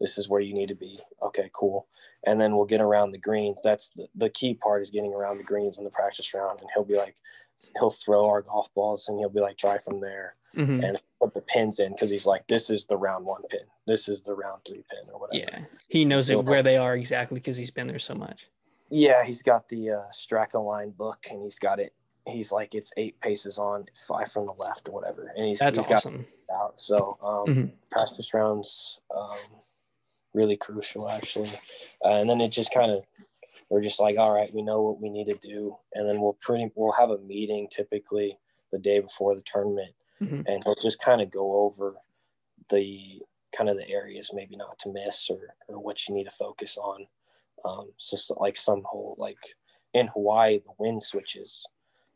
This is where you need to be. Okay, cool. And then we'll get around the greens. That's the, the key part is getting around the greens in the practice round. And he'll be like, he'll throw our golf balls and he'll be like, try from there Mhm. and put the pins in because he's like, this is the round one pin. This is the round three pin or whatever. Yeah, he knows So- where they are exactly because he's been there so much. Yeah, he's got the uh, StrackaLine book and he's got it. He's like, it's eight paces on, five from the left or whatever. And he's, That's he's got awesome. out. So um, Mhm. practice rounds um, really crucial actually uh, and then it just kind of we're just like all right we know what we need to do and then we'll pretty we'll have a meeting typically the day before the tournament Mhm. and he'll just kind of go over the kind of the areas maybe not to miss or, or what you need to focus on um, so, so like some whole like in hawaii the wind switches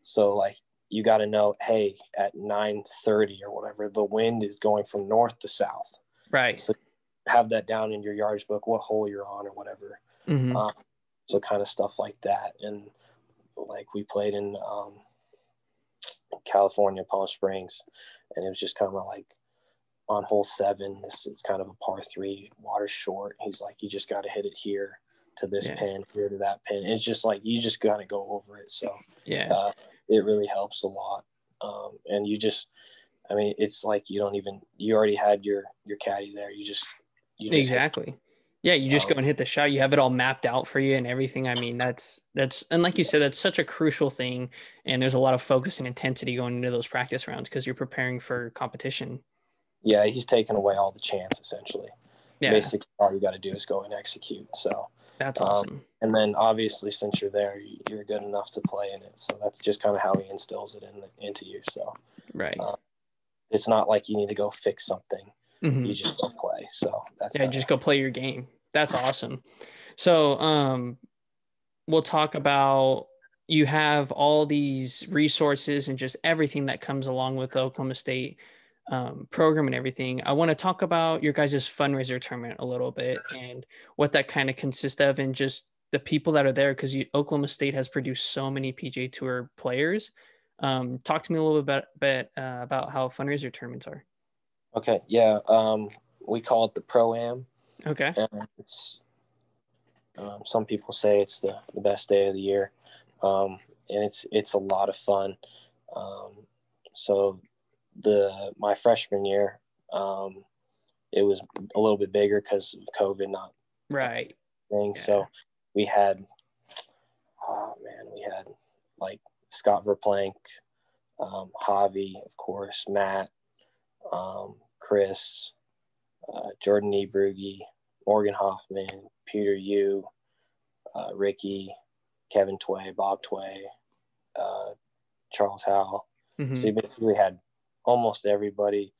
so like you got to know hey at 9.30 or whatever the wind is going from north to south Right. so have that down in your yardage book what hole you're on or whatever Mhm. um, so kind of stuff like that and like we played in um, california palm springs and it was just kind of like on hole seven this is kind of a par three water short he's like you just got to hit it here to this Yeah. pin here to that pin it's just like you just got to go over it so yeah. uh, it really helps a lot um, and you just i mean it's like you don't even you already had your your caddy there you just you just exactly. Yeah, you just Um, go and hit the shot. You have it all mapped out for you and everything. I mean, that's that's and like you said, that's such a crucial thing. And there's a lot of focus and intensity going into those practice rounds because you're preparing for competition. yeah he's taken away all the chance essentially Yeah. basically all you got to do is go and execute so That's Um, awesome. and then obviously since you're there, you- you're good enough to play in it. So that's just kind of how he instills it in into you. So right. uh, it's not like you need to go fix something. Mhm. You just go play. So that's yeah just go play your game that's awesome so um we'll talk about you have all these resources and just everything that comes along with oklahoma state um, program and everything i want to talk about your guys' fundraiser tournament a little bit and what that kind of consists of and just the people that are there because oklahoma state has produced so many pga tour players um, talk to me a little bit, bit uh, about how fundraiser tournaments are okay. Yeah. Um, we call it the pro am. okay and it's um, some people say it's the, the best day of the year um, and it's it's a lot of fun um, so the my freshman year um, it was a little bit bigger because of covid not right thing Yeah. so we had oh man we had like scott verplank um, javi of course matt um, chris uh, jordan niebrugge morgan hoffman peter yu uh, rickie kevin tway bob tway uh, charles howell Mhm. so you basically had almost everybody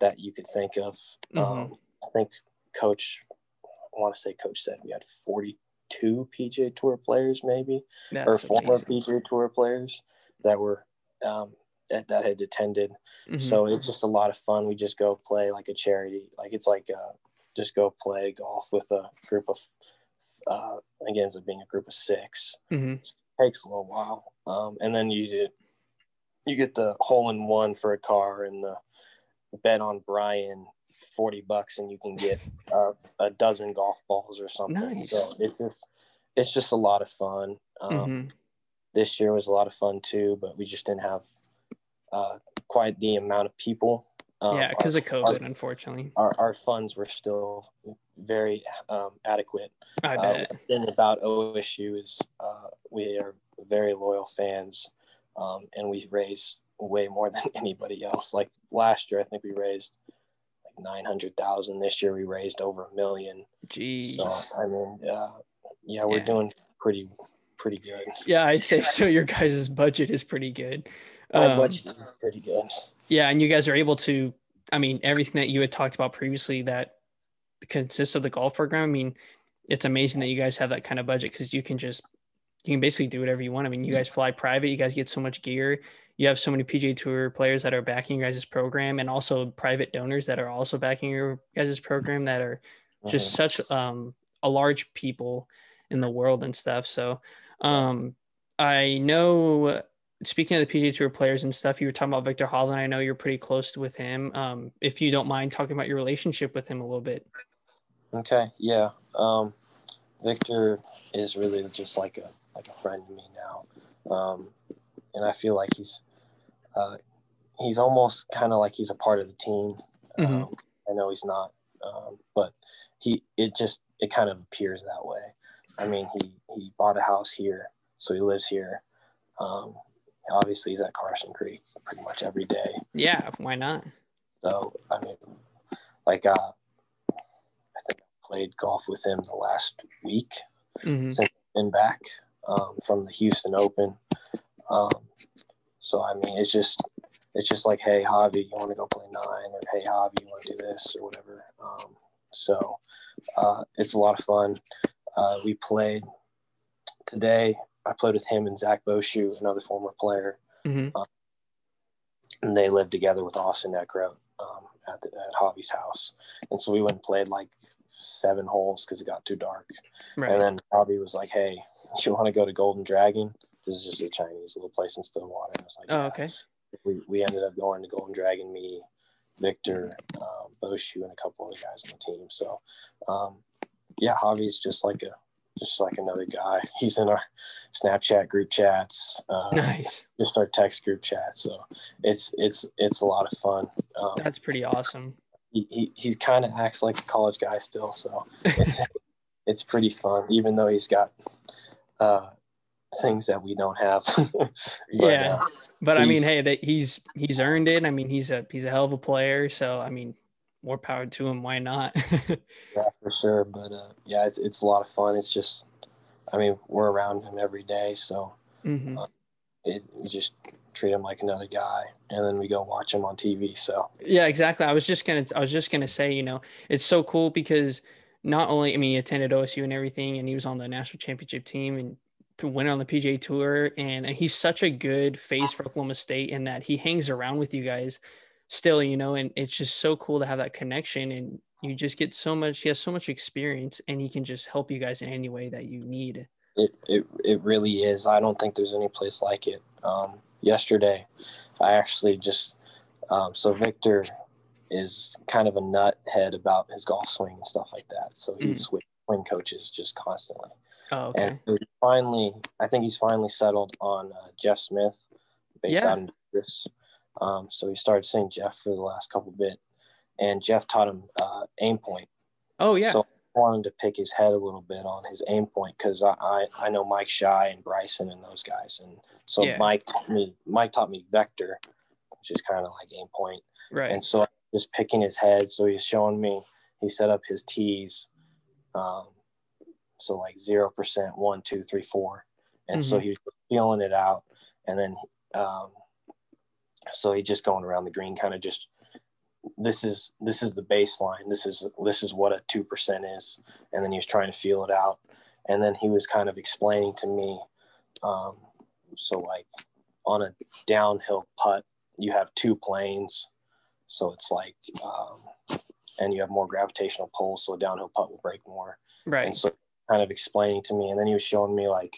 that you could think of Mhm. um, i think coach i want to say coach said we had 42 pga tour players maybe or former amazing. PGA Tour players that were um, that, that had attended. Mhm. So it's just a lot of fun. We just go play like a charity, like it's like uh, just go play golf with a group of uh, again, it's being a group of six. Mhm. takes a little while, um, and then you did you get the hole in one for a car and the bet on Brian. 40 bucks and you can get uh, a dozen golf balls or something Nice. so it's just it's just a lot of fun um, Mhm. this year was a lot of fun too, but we just didn't have uh, quite the amount of people. Um, yeah, because of COVID, unfortunately. our, our funds were still very um, adequate. I Uh, bet. one thing about OSU is uh, we are very loyal fans, um, and we raise way more than anybody else. Like last year, I think we raised like nine hundred thousand. This year, we raised over a million. Jeez. So I mean, uh, yeah, we're Yeah. doing pretty pretty good. yeah, I'd say so. Your guys' budget is pretty good. Our Um, budget is pretty good. Yeah, and you guys are able to. I mean, everything that you had talked about previously that consists of the golf program. I mean, it's amazing that you guys have that kind of budget because you can just you can basically do whatever you want. I mean, you guys fly private. You guys get so much gear. You have so many PGA Tour players that are backing your guys' program, and also private donors that are also backing your guys' program that are just Mhm. such um a large people in the world and stuff. So um I know speaking of the PGA Tour players and stuff, you were talking about Viktor Hovland. I know you're pretty close with him. Um, if you don't mind talking about your relationship with him a little bit. Okay, yeah. Um, Victor is really just like a like a friend to me now, um, and I feel like he's uh, he's almost kind of like he's a part of the team. Mhm. Um, I know he's not, um, but he it just it kind of appears that way. I mean, he he bought a house here, so he lives here. Um, obviously, he's at Karsten Creek pretty much every day. Yeah, why not? So I mean, like uh, I think I played golf with him the last week Mhm. since I've been back um, from the Houston Open. Um, so I mean, it's just it's just like, hey, Javi, you want to go play nine, or hey, Javi, you want to do this, or whatever. Um, so uh, it's a lot of fun. Uh, we played today. I played with him and Zach Bauchou, another former player Mhm. and they lived together with Austin Eckroat um, at, the, at Javi's house. And so we went and played like seven holes because it got too dark. Right. And then Javi was like, "Hey, you want to go to Golden Dragon? This is just a Chinese little place in Stillwater." And I was like, oh, "Yeah." okay. We, we ended up going to Golden Dragon, me, Viktor, um, Bauchou, and a couple other guys on the team. So, um, yeah, Javi's just like a just like another guy. He's in our Snapchat group chats. Uh, Nice. just our text group chats. So it's it's it's a lot of fun. Um, That's pretty awesome. he he, he kind of acts like a college guy still, so it's it's pretty fun, even though he's got uh, things that we don't have. But, Yeah. uh, But I mean, hey, that he's he's earned it. I mean, he's a he's a hell of a player. So I mean, more power to him. Why not? yeah, for sure. But uh, yeah, it's it's a lot of fun. It's just, I mean, we're around him every day, so mm-hmm. uh, it, we just treat him like another guy, and then we go watch him on TV. So yeah, exactly. I was just gonna I was just gonna say, you know, it's so cool because not only I mean he attended OSU and everything, and he was on the national championship team and went on the PGA Tour, and he's such a good face for Oklahoma State in that he hangs around with you guys still, you know, and it's just so cool to have that connection, and you just get so much. He has so much experience, and he can just help you guys in any way that you need. It it it really is. I don't think there's any place like it. Um, yesterday, I actually just um, so Viktor is kind of a nut head about his golf swing and stuff like that. So he's mm. switching swing coaches just constantly. Oh, okay. And finally, I think he's finally settled on uh, Jeff Smith, based yeah. out in Davis. Um, so he started seeing Jeff for the last couple bit, and Jeff taught him uh, aim point. Oh yeah. So I wanted to pick his head a little bit on his aim point because I, I, I know Mike Shy and Bryson and those guys, and so yeah. Mike taught me Mike taught me vector, which is kind of like aim point. Right. And so just picking his head. So he's showing me he set up his tees. Um, so like zero percent, one, two, three, four, and mm-hmm. so he was feeling it out, and then um, so he just going around the green, kind of just this is this is the baseline. This is this is what a two percent is, and then he was trying to feel it out, and then he was kind of explaining to me, um, so like on a downhill putt, you have two planes, so it's like. Um, and you have more gravitational pull, so a downhill putt will break more. Right. And so kind of explaining to me, and then he was showing me like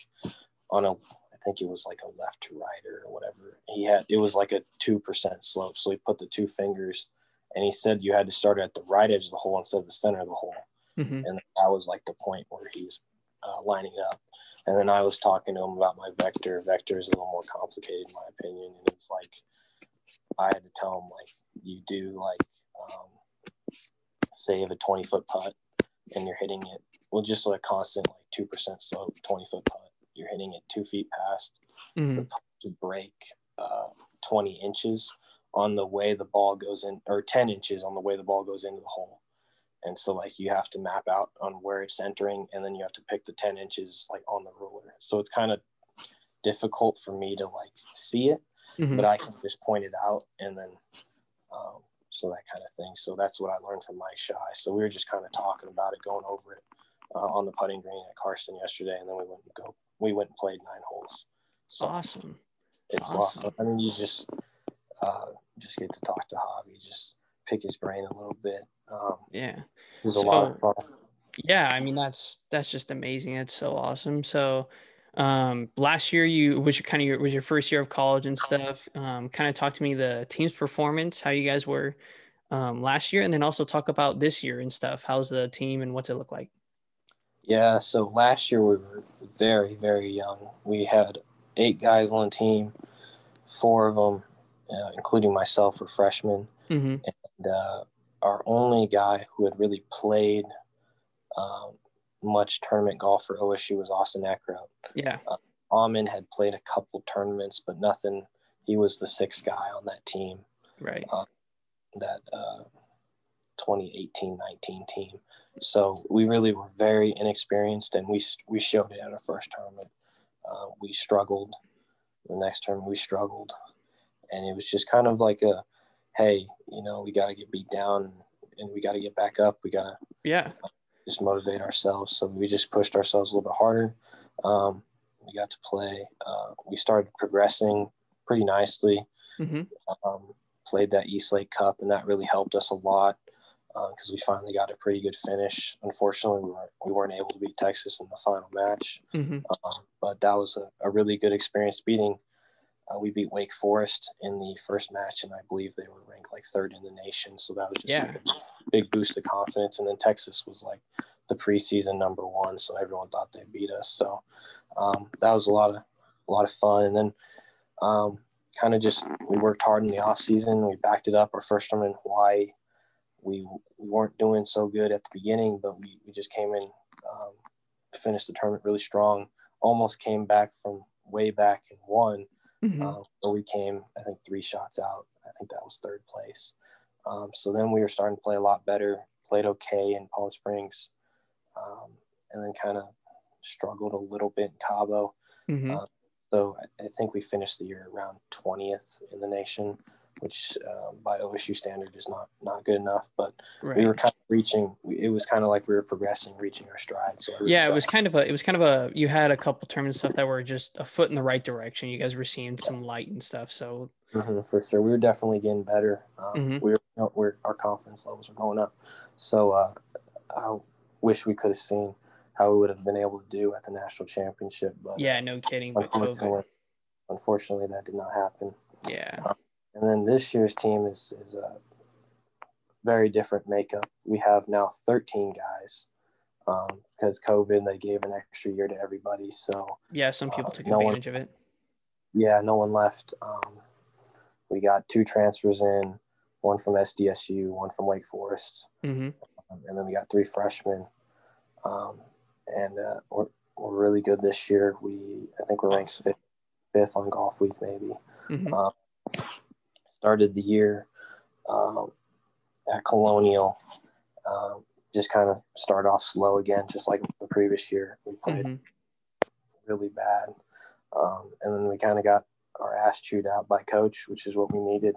on a I think it was like a left to right or whatever. He had it was like a two percent slope, so he put the two fingers, and he said you had to start at the right edge of the hole instead of the center of the hole, mm-hmm. and that was like the point where he was uh, lining up. And then I was talking to him about my vector. Vector is a little more complicated, in my opinion, and it's like I had to tell him like you do like um, say you have a twenty foot putt and you're hitting it well just like constant like two percent slope, twenty foot putt. You're hitting it two feet past mm-hmm. the putt to break uh, twenty inches on the way the ball goes in, or ten inches on the way the ball goes into the hole. And so like you have to map out on where it's entering, and then you have to pick the ten inches like on the ruler. So it's kind of difficult for me to like see it, mm-hmm. but I can just point it out and then um, so that kind of thing. So that's what I learned from Mike Shy. So we were just kind of talking about it, going over it uh, on the putting green at Karsten yesterday, and then we went and go. We went and played nine holes. So awesome. It's awesome. I mean, you just uh, just get to talk to Javi, just pick his brain a little bit. Um, yeah, it was so, a lot of fun. Yeah, I mean that's that's just amazing. It's so awesome. So um, last year you was your kind of your was your first year of college and stuff. Um, kind of talk to me the team's performance, how you guys were um, last year, and then also talk about this year and stuff. How's the team and what's it look like? Yeah, so last year we were very very young. We had eight guys on the team, four of them, uh, including myself, were freshmen, mm-hmm. and uh, our only guy who had really played um, much tournament golf for OSU was Austin Eckroat. Yeah. Uh, Aman had played a couple tournaments, but nothing. He was the sixth guy on that team. Right. Uh, that uh, 2018 19 team. So we really were very inexperienced, and we, we showed it at our first tournament. Uh, we struggled. The next tournament, we struggled. And it was just kind of like a, hey, you know, we got to get beat down and we got to get back up. We got to yeah just motivate ourselves. So we just pushed ourselves a little bit harder. Um, we got to play. Uh, we started progressing pretty nicely. Mm-hmm. Um, played that East Lake Cup, and that really helped us a lot because uh, we finally got a pretty good finish. Unfortunately, we weren't, we weren't able to beat Texas in the final match, mm-hmm. um, but that was a, a, really good experience beating. Uh, we beat Wake Forest in the first match, and I believe they were ranked like third in the nation. So that was just yeah. a big boost of confidence. And then Texas was like the preseason number one, so everyone thought they beat us. So um, that was a lot of a lot of fun. And then um, kind of just we worked hard in the off season. We backed it up. Our first tournament in Hawaii, we we weren't doing so good at the beginning, but we, we just came in, um, finished the tournament really strong. Almost came back from way back and won. Mm-hmm. But we came, I think, three shots out. I think that was third place. Um, so then we were starting to play a lot better. Played okay in Palm Springs, um, and then kind of struggled a little bit in Cabo. Mhm. Uh, so I, I think we finished the year around 20th in the nation, which um, by OSU standard is not not good enough. But right. we were kind of reaching. It was kind of like we were progressing, reaching our stride. So yeah, it was kind of a it was kind of a you had a couple tournament stuff that were just a foot in the right direction. You guys were seeing some light and stuff. So Mhm, for sure. We were definitely getting better. Um, Mhm. We were, we're, our confidence levels were going up. So uh, I wish we could have seen how we would have been able to do at the national championship. But yeah, no kidding. But unfortunately, unfortunately, that did not happen. Yeah. And then this year's team is is a very different makeup. We have now 13 guys um, because COVID. They gave an extra year to everybody. So Yeah, some people Uh, took no one- advantage of it. yeah, no one left. Um, we got two transfers in, one from SDSU, one from Wake Forest, hmm um, and then we got three freshmen. Um, and uh, we're, we're really good this year. We I think we're ranked fifth, fifth on Golf Week maybe. hmm Uh, started the year um, at Colonial. Um, just kind of start off slow again, just like the previous year. We played hmm really bad. Um, and then we kind of got our ass chewed out by coach, which is what we needed.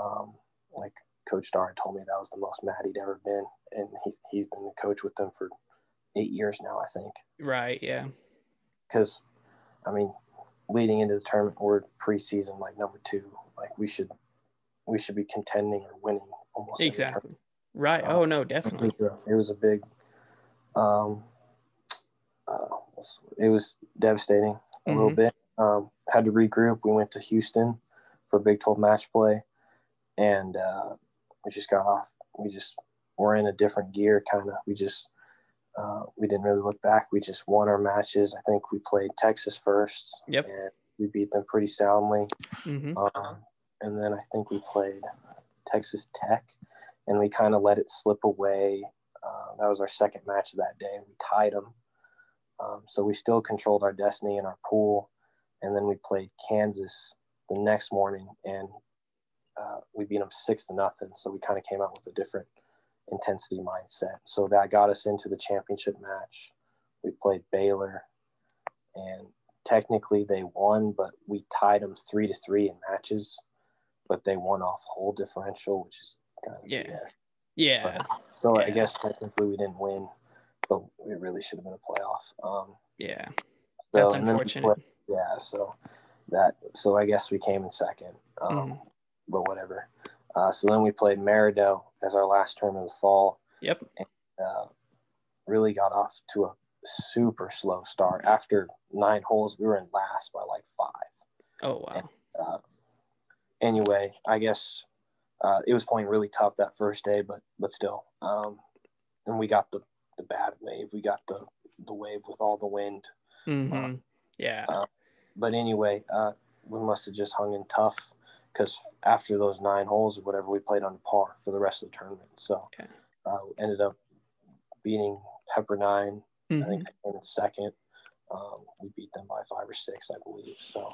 Um, like Coach Starr told me that was the most mad he'd ever been. And he, he's been the coach with them for eight years now, I think. Right. Yeah. Because, I mean, leading into the tournament, we're preseason like number two. Like we should, we should be contending or winning almost. Exactly. Right. Uh, Oh no, definitely. It was a big, um, uh, it was devastating a little Mhm. bit. Um, had to regroup. We went to Houston for Big 12 match play, and uh, we just got off. We just were in a different gear, kind of. We just uh, we didn't really look back. We just won our matches. I think we played Texas first, Yep. and we beat them pretty soundly. hmm Um, and then I think we played Texas Tech, and we kind of let it slip away. Uh, that was our second match of that day. We tied them, um, so we still controlled our destiny in our pool. And then we played Kansas the next morning, and uh, we beat them six to nothing. So we kind of came out with a different intensity mindset. So that got us into the championship match. We played Baylor, and technically they won, but we tied them three to three in matches. But they won off hole differential, which is kind of Yeah. BS. Yeah. So I guess technically we didn't win, but it really should have been a playoff. Um, Yeah. so- That's and unfortunate. played- yeah, so that so I guess we came in second, um, Mhm. but whatever. Uh, so then we played Maridoe as our last tournament of the fall. Yep. Uh, really got off to a super slow start. After nine holes, we were in last by like five. Oh wow. Uh, anyway, I guess uh, it was playing really tough that first day, but but still, um, and we got the the bad wave. We got the the wave with all the wind. hmm Yeah. Uh, But anyway, uh, we must have just hung in tough because after those nine holes or whatever, we played on par for the rest of the tournament. So Okay. uh, ended up beating Pepperdine. I Mhm. think they came in second. Um, we beat them by five or six, I believe. So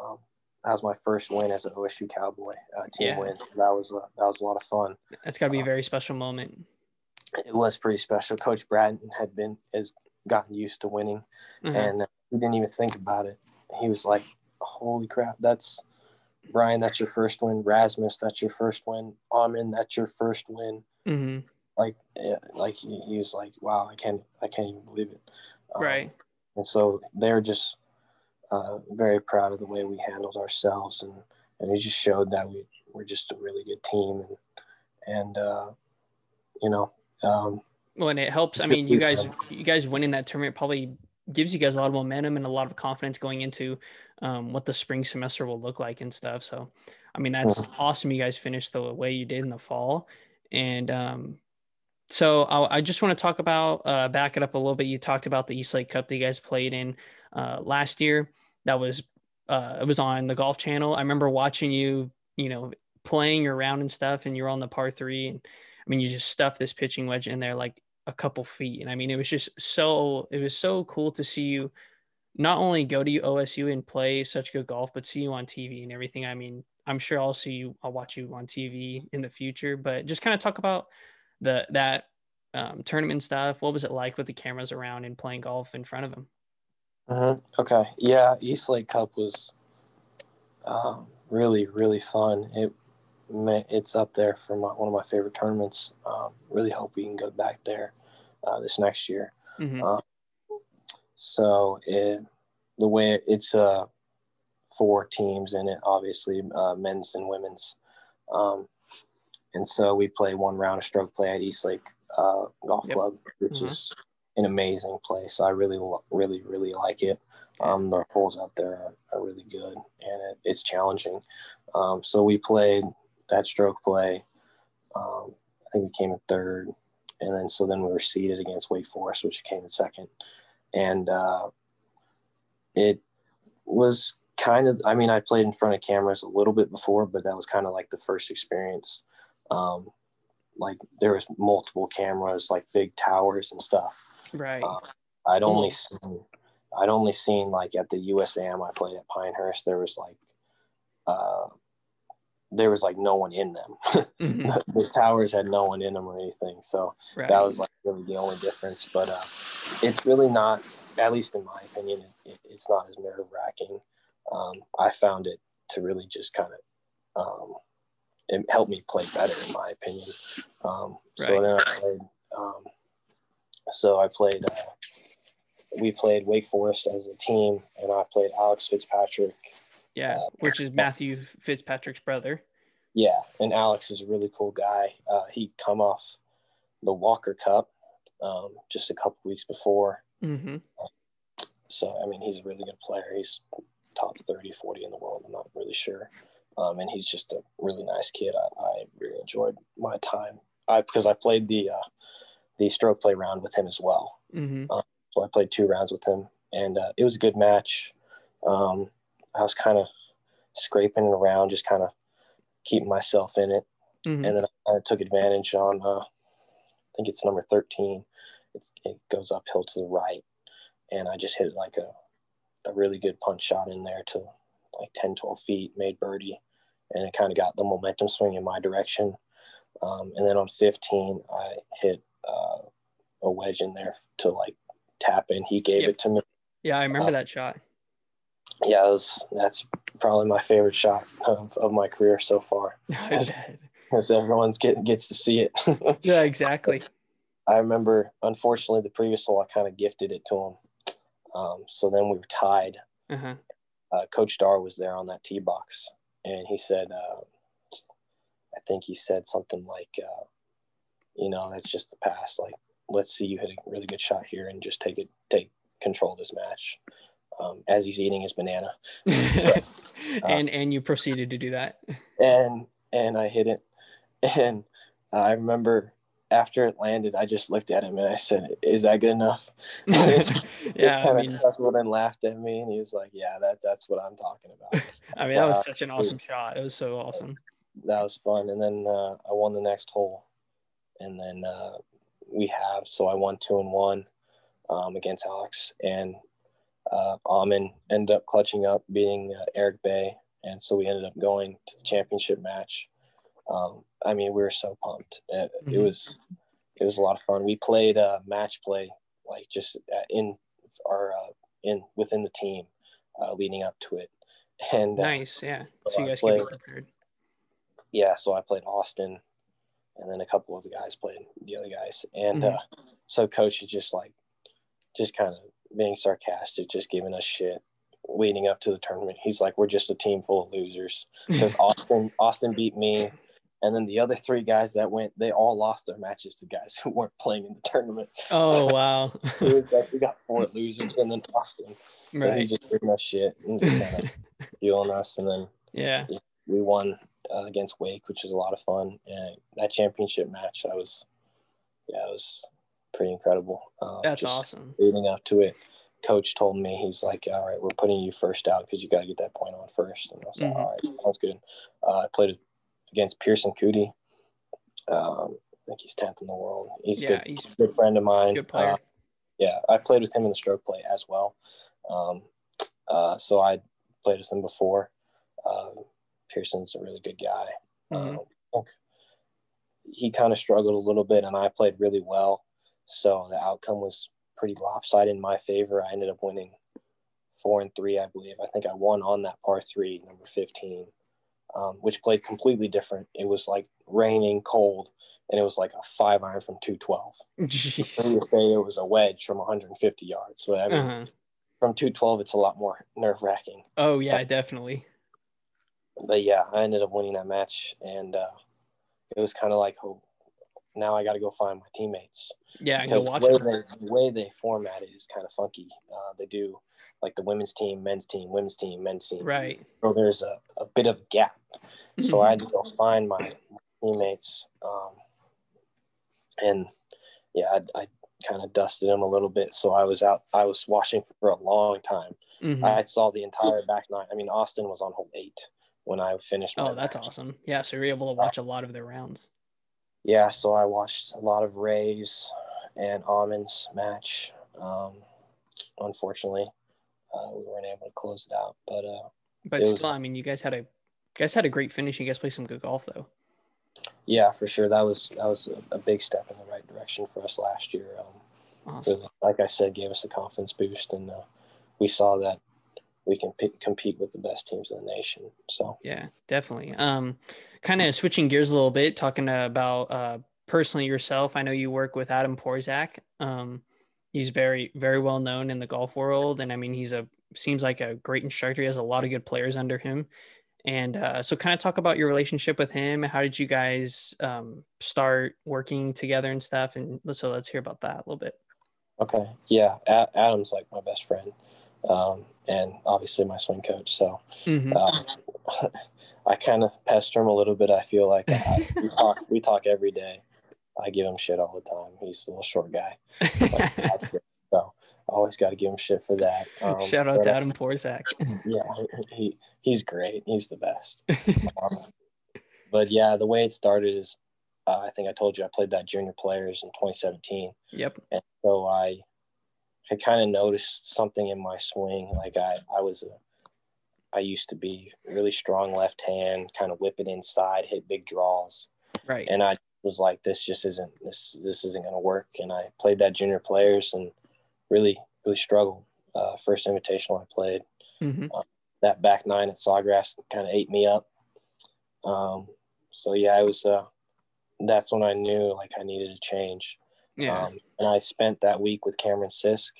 um, that was my first win as an OSU Cowboy uh, team Yeah. win. That was a, that was a lot of fun. That's got to be a very special moment. It was pretty special. Coach Bratton had been has gotten used to winning, Mhm. and we didn't even think about it. He was like, "Holy crap, that's Brian. That's your first win. Rasmus, that's your first win. Aman, that's your first win." Mhm. Like, like he, he was like, "Wow, I can't, I can't even believe it." Um, Right. and so they're just uh, very proud of the way we handled ourselves and and it just showed that we we're just a really good team and and uh, you know um, Well, and it helps. I mean, you guys, you guys winning that tournament probably gives you guys a lot of momentum and a lot of confidence going into um, what the spring semester will look like and stuff. So, I mean, that's awesome. You guys finished the way you did in the fall, and um, so I, I just want to talk about uh, back it up a little bit. You talked about the East Lake Cup that you guys played in uh, last year. That was uh, it was on the Golf Channel. I remember watching you, you know, playing around and stuff, and you're on the par three, and I mean, you just stuffed this pitching wedge in there like a couple feet. And I mean, it was just so, it was so cool to see you not only go to OSU and play such good golf, but see you on TV and everything. I mean, I'm sure I'll see you. I'll watch you on TV in the future. But just kind of talk about the that um, tournament stuff. What was it like with the cameras around and playing golf in front of them? Mm-hmm. Okay, yeah, East Lake Cup was um, really really fun. It it's up there for my, one of my favorite tournaments. Um, really hope we can go back there uh, this next year. Mm-hmm. Uh, so it, the way it's uh, four teams in it, obviously uh, men's and women's, um, and so we play one round of stroke play at East Lake uh, Golf yep. Club, which mm-hmm. is an amazing place. I really, really, really like it. Um, the holes out there are, are really good, and it, it's challenging. Um, so we played that stroke play. Um, I think we came in third, and then so then we were seeded against Wake Forest, which came in second, and uh, it was kind of. I mean, I played in front of cameras a little bit before, but that was kind of like the first experience. Um, like there was multiple cameras, like big towers and stuff. Right. Uh, I'd only seen. I'd only seen like at the USAM I played at Pinehurst. There was like uh, there was like no one in them. Mm-hmm. the, the, towers had no one in them or anything. So right. that was like really the only difference. But uh, it's really not, at least in my opinion, it, it, it's not as nerve wracking. Um, I found it to really just kind of, um, it helped me play better in my opinion. Um, right. So then I played, um, so I played, uh, we played Wake Forest as a team and I played Alex Fitzpatrick yeah, uh, which is Matthew Fitzpatrick's brother. Yeah, and Alex is a really cool guy. Uh, he come off the Walker Cup um, just a couple weeks before. Mm-hmm. So, I mean, he's a really good player. He's top 30, 40 in the world. I'm not really sure. Um, and he's just a really nice kid. I, I really enjoyed my time. I because I played the uh, the stroke play round with him as well. Mm-hmm. Um, so I played two rounds with him, and uh, it was a good match. Um, I was kind of scraping around, just kind of keeping myself in it. Mm-hmm. And then I took advantage on, uh, I think it's number 13. It's, it goes uphill to the right. And I just hit like a, a really good punch shot in there to like 10, 12 feet, made birdie. And it kind of got the momentum swing in my direction. Um, and then on 15, I hit uh, a wedge in there to like tap in. He gave yep. it to me. Yeah, I remember uh, that shot yeah, was, that's probably my favorite shot of, of my career so far. Because everyone's getting gets to see it. yeah, exactly. I remember, unfortunately, the previous hole, I kind of gifted it to him. Um, so then we were tied. Uh-huh. Uh, Coach Darr was there on that tee box, and he said, uh, I think he said something like, uh, you know, that's just the past. Like, let's see you hit a really good shot here and just take it, take control of this match um, as he's eating his banana. So, uh, and and you proceeded to do that. And and I hit it, and I remember after it landed, I just looked at him and I said, "Is that good enough?" yeah, I mean, chuckled and laughed at me, and he was like, "Yeah, that that's what I'm talking about." I mean, that was uh, such an awesome shot. It was so awesome. That was fun, and then uh, I won the next hole, and then uh, we have so I won two and one um, against Alex, and uh, Aman ended up clutching up, beating uh, Eric Bae, and so we ended up going to the championship match. Um, I mean, we were so pumped. It, mm-hmm. it, was it was a lot of fun. We played uh, match play like just uh, in our uh, in within the team uh, leading up to it. And uh, nice, yeah. So you guys played, prepared. Yeah, so I played Austin, and then a couple of the guys played the other guys, and mm-hmm. so coach is just like just kind of being sarcastic, just giving us shit leading up to the tournament. He's like, we're just a team full of losers because Austin Austin beat me, and then the other three guys that went, they all lost their matches to guys who weren't playing in the tournament. Oh so, wow! like, we got four losers, and then Austin. So right. he just giving us shit and just kind of fueling us, and then yeah, we won uh, against Wake, which was a lot of fun. And that championship match, I was, yeah, it was pretty incredible. Um, That's awesome. Leading up to it, coach told me he's like, "All right, we're putting you first out because you got to get that point on first. And I was like, mm-hmm. "All right, sounds good." Uh, I played against Pearson Coody. Um, I think he's tenth in the world. He's yeah, a good, he's good friend of mine. Good player. Uh, yeah, I played with him in the stroke play as well. Um, uh, so I played with him before. Uh, Pearson's a really good guy. Um, he kind of struggled a little bit, and I played really well. So the outcome was pretty lopsided in my favor. I ended up winning four and three, I believe. I think I won on that par three, number 15, um, which played completely different. It was like raining, cold, and it was like a five iron from 212. Jeez. Day, it was a wedge from 150 yards. So, I mean, Uh-huh. from 212, it's a lot more nerve wracking. Oh yeah, definitely. But yeah, I ended up winning that match, and uh, it was kind of like, oh, now I got to go find my teammates. Yeah, and go because watch the way, it. they, the way they format it is kind of funky. Uh, they do like the women's team, men's team, women's team, men's team. Right. So there's a, a bit of gap. So. I had to go find my teammates. Um, and yeah, I, I kind of dusted them a little bit. So I was out, I was watching for a long time. Mhm. I saw the entire back nine. I mean, Austin was on hole eight when I finished. Oh, that's match. awesome. Yeah, so you're able to watch a lot of their rounds. Yeah, so I watched a lot of Ray's and Aman's match. Um, unfortunately, uh, we weren't able to close it out, but uh, But It was- still, I mean, you guys had a you guys had a great finish. You guys played some good golf though. yeah, for sure, that was that was a, a big step in the right direction for us last year. Um, Awesome. was, like I said, gave us a confidence boost, and uh, we saw that we can p- compete with the best teams in the nation. So Yeah, definitely. Um, kind of switching gears a little bit, talking about uh, personally yourself. I know you work with Adam Porzak. Um, he's very, very well known in the golf world, and I mean, he's a seems like a great instructor. He has a lot of good players under him, and uh, so kind of talk about your relationship with him. How did you guys um, start working together and stuff? And so let's hear about that a little bit. okay, yeah, A- Adam's like my best friend, um, and obviously my swing coach. So Mhm. uh, I kind of pester him a little bit. I feel like uh, we talk we talk every day. I give him shit all the time. He's a little short guy, so I always got to give him shit for that. Um, Shout out to Adam Porzak. Yeah, he he's great. He's the best. Um, but yeah, the way it started is, uh, I think I told you I played that junior players in 2017, yep. and so I, I kind of noticed something in my swing. Like I, I was a, I used to be really strong left hand, kind of whip it inside, hit big draws, Right. and I was like, this just isn't this this isn't gonna work. And I played that junior players and really really struggled. Uh, first invitational I played hmm that back nine at Sawgrass kind of ate me up. Um, so yeah, i was. Uh, that's when I knew like I needed a change. Yeah. Um, and I spent that week with Cameron Sisk.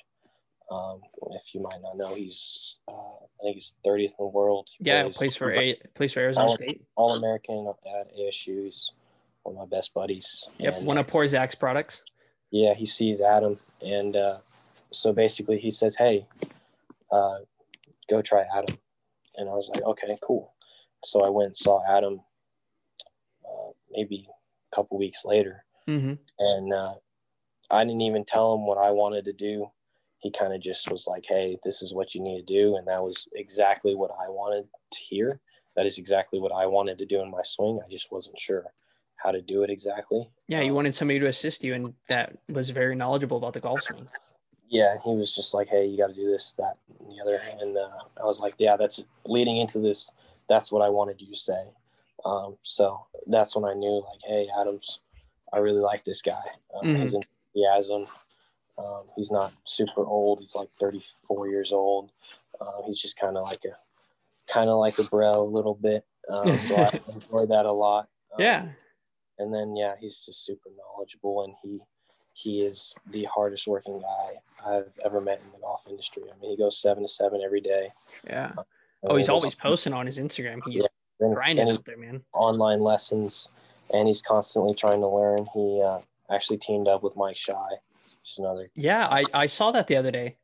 Um, if you might not know, he's uh, I think he's 30th in the world. He yeah. plays Plays for a plays for Arizona All- State. All American at ASU. He's one of my best buddies. Yep. And, One of Porzak's products. yeah, he sees Adam, and uh, so basically he says, "Hey, uh, go try Adam," and I was like, "Okay, cool." So I went and saw Adam, uh, maybe a couple weeks later, hmm and uh, I didn't even tell him what I wanted to do. He kind of just was like, "Hey, this is what you need to do," and that was exactly what I wanted to hear. That is exactly what I wanted to do in my swing. I just wasn't sure how to do it exactly. Yeah, you Um, wanted somebody to assist you, and that was very knowledgeable about the golf swing. yeah, he was just like, "Hey, you got to do this, that, and the other." And uh, I was like, "Yeah, that's leading into this. That's what I wanted you to say." Um, so that's when I knew, like, "Hey, Adams, I really like this guy. Um, His enthusiasm. Um, he's not super old. He's like 34 years old. Uh, he's just kind of like a, kind of like a bro a little bit. Um, so I enjoyed that a lot. Um, Yeah, and then yeah, he's just super knowledgeable, and he he is the hardest working guy I've ever met in the golf industry. I mean, he goes seven to seven every day. yeah. And Oh, he's always posting on his Instagram. He's Yeah. on- grinding and out there, man. online lessons, and he's constantly trying to learn. He uh, actually teamed up with Mike Shy, just another. Yeah, I, I saw that the other day.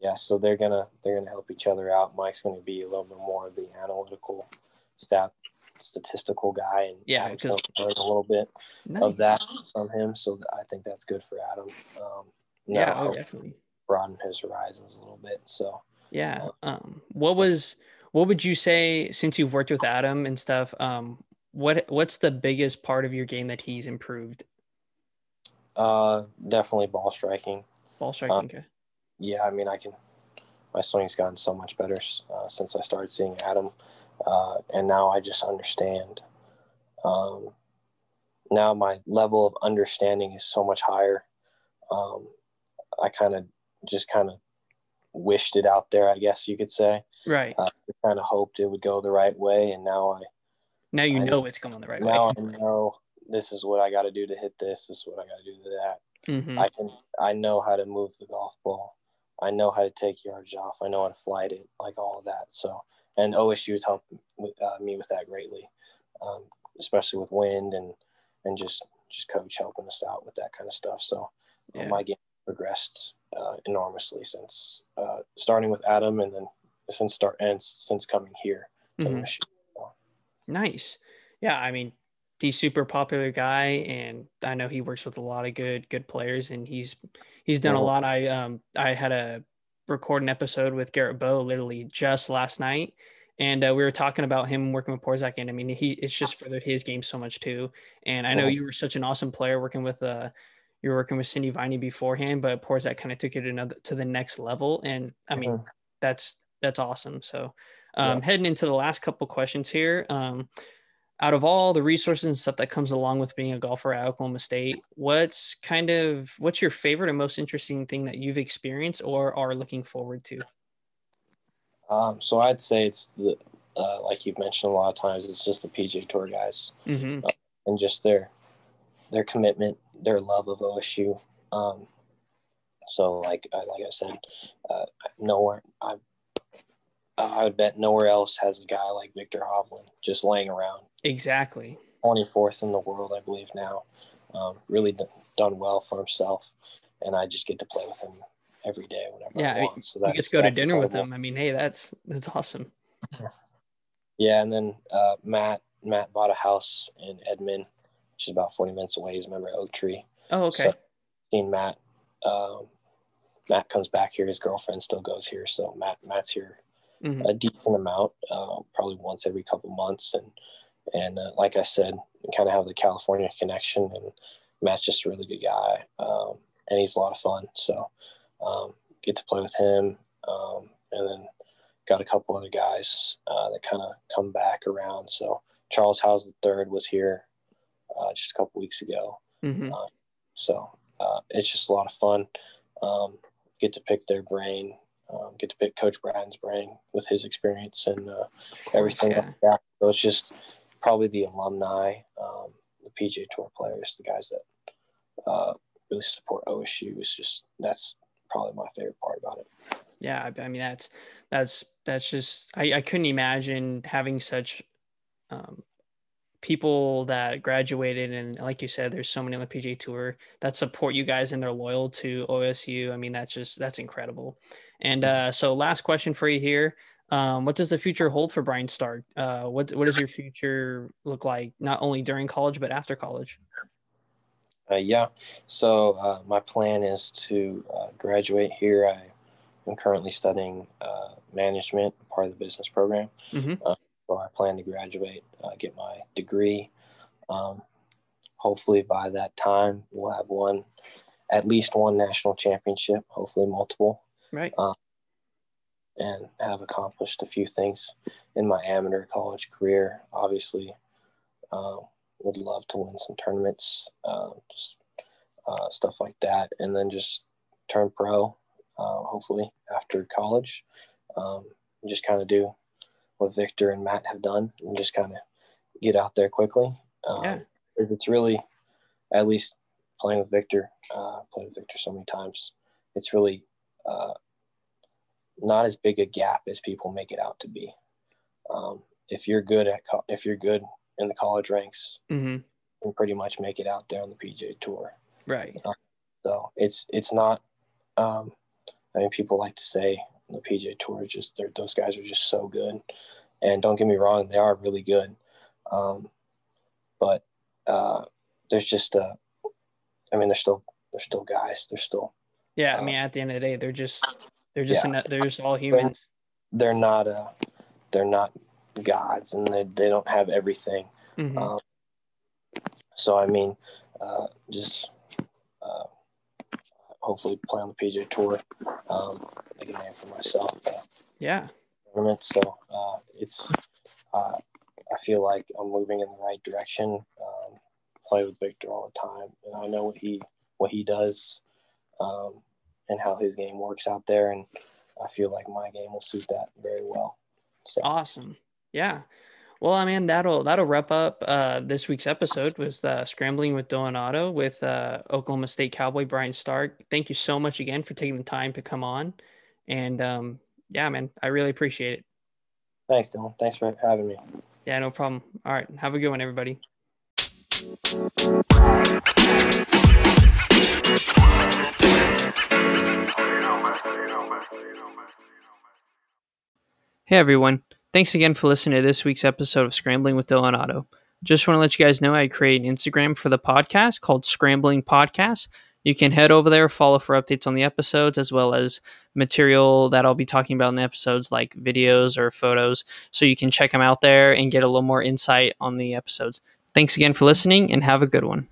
Yeah, so they're gonna they're gonna help each other out. Mike's gonna be a little bit more of the analytical, stat statistical guy, and Yeah, because- gonna learn a little bit Nice. of that from him. So I think that's good for Adam. Um, Yeah, oh, definitely. broaden his horizons a little bit. So Yeah. Um, what was what would you say since you've worked with Adam and stuff? Um, what what's the biggest part of your game that he's improved? uh, definitely ball striking. Ball striking. okay. Yeah, I mean I can. My swing's gotten so much better uh, since I started seeing Adam, uh, and now I just understand. Um, now my level of understanding is so much higher. Um, I kind of just kind of wished it out there, I guess you could say. Right. Uh, kind of hoped it would go the right way, and now I. Now you I, know it's going the right now way. Now I know this is what I got to do to hit this. This is what I got to do to that. Mm-hmm. I can. I know how to move the golf ball. I know how to take yards off. I know how to flight it, like all of that. So, and OSU has helped with, uh, me with that greatly, um, especially with wind and and just just coach helping us out with that kind of stuff. So, yeah. my game progressed uh, enormously since uh, starting with Adam, and then since start and since coming here. Mm-hmm. Nice. Yeah, I mean, he's super popular guy, and I know he works with a lot of good good players, and he's he's done a lot. I um I had a record an episode with Garrett Bow literally just last night. And uh, we were talking about him working with Porzak, and I mean, he it's just furthered his game so much too. And I know you were such an awesome player working with uh, you were working with Cindy Viney beforehand, but Porzak kind of took it another to the next level. And I mean, mm-hmm. that's that's awesome. So, um, yeah. heading into the last couple questions here, um, out of all the resources and stuff that comes along with being a golfer at Oklahoma State, what's kind of what's your favorite and most interesting thing that you've experienced or are looking forward to? Um, so I'd say it's the uh, like you've mentioned a lot of times, it's just the PGA Tour guys mm-hmm. uh, and just their their commitment, their love of OSU. Um, so like like I said, uh, nowhere I I would bet nowhere else has a guy like Viktor Hovland just laying around. Exactly. 24th in the world, I believe now. Um, really d- done well for himself, and I just get to play with him every day whenever yeah, I want. I mean, so that's, you to go to dinner incredible. with him. I mean, hey, that's that's awesome. Yeah, and then uh, Matt Matt bought a house in Edmond, which is about 40 minutes away. He's a member of Oak Tree. Oh, okay. So, seen Matt. Um, Matt comes back here. His girlfriend still goes here, so Matt Matt's here mm-hmm. a decent amount, uh, probably once every couple months, and and uh, like I said, kind of have the California connection. And Matt's just a really good guy, um, and he's a lot of fun. So um, get to play with him, um, and then got a couple other guys uh, that kind of come back around. So Charles Howell the third was here uh, just a couple weeks ago. Mm-hmm. Uh, so uh, it's just a lot of fun. Um, get to pick their brain, um, get to pick Coach Bratton's brain with his experience and uh, everything yeah. like that. So it's just probably the alumni, um, the PGA Tour players, the guys that uh, really support OSU. Is just that's probably my favorite part about it. Yeah, I mean that's that's that's just I, I couldn't imagine having such um, people that graduated and like you said, there's so many on the PGA Tour that support you guys and they're loyal to OSU. I mean that's just that's incredible. And mm-hmm. uh, so last question for you here. Um, what does the future hold for Brian Stark? Uh, what what does your future look like, not only during college but after college? Uh, yeah, so uh, my plan is to uh, graduate here. I am currently studying uh, management, part of the business program. Mm-hmm. So I plan to graduate, get my degree. Um, hopefully by that time we'll have won at least one national championship, hopefully multiple. Right and have accomplished a few things in my amateur college career. Obviously, uh, would love to win some tournaments, uh, just uh, stuff like that, and then just turn pro. Uh, hopefully after college, um, just kind of do what Viktor and Matt have done, and just kind of get out there quickly. Um, yeah. If it's really, at least playing with Viktor, uh, played with Viktor so many times, it's really uh, not as big a gap as people make it out to be. Um, if you're good at co- if you're good in the college ranks, mm-hmm. you can pretty much make it out there on the PJ Tour. Right. Uh, so it's it's not. Um, I mean, people like to say the PJ Tour is just those guys are just so good, and don't get me wrong, they are really good. Um, but uh, there's just a, I mean, they're still they're still guys. They're still. Yeah, I uh, mean, at the end of the day, they're just they're just yeah. they're just all humans. They're, they're not uh they're not gods, and they they don't have everything. Mm-hmm. Um, so I mean, uh, just uh, hopefully play on the PJ Tour, um, make a name for myself. Uh, yeah. tournaments. So uh, it's uh, I feel like I'm moving in the right direction. Um, play with Viktor all the time, and I know what he what he does um, and how his game works out there, and I feel like my game will suit that very well. So. Awesome, yeah. Well, I mean that'll that'll wrap up uh, this week's episode was the scrambling with Dylan Otto with uh, Oklahoma State Cowboy Brian Stark. Thank you so much again for taking the time to come on, and um, yeah, man, I really appreciate it. Thanks, Dylan. Thanks for having me. Yeah, no problem. All right, have a good one, everybody. Hey everyone. Thanks again for listening to this week's episode of Scrambling with Dylan Otto. Just want to let you guys know I create an Instagram for the podcast called Scrambling Podcast. You can head over there, follow for updates on the episodes, as well as material that I'll be talking about in the episodes, like videos or photos. So you can check them out there and get a little more insight on the episodes. Thanks again for listening and have a good one.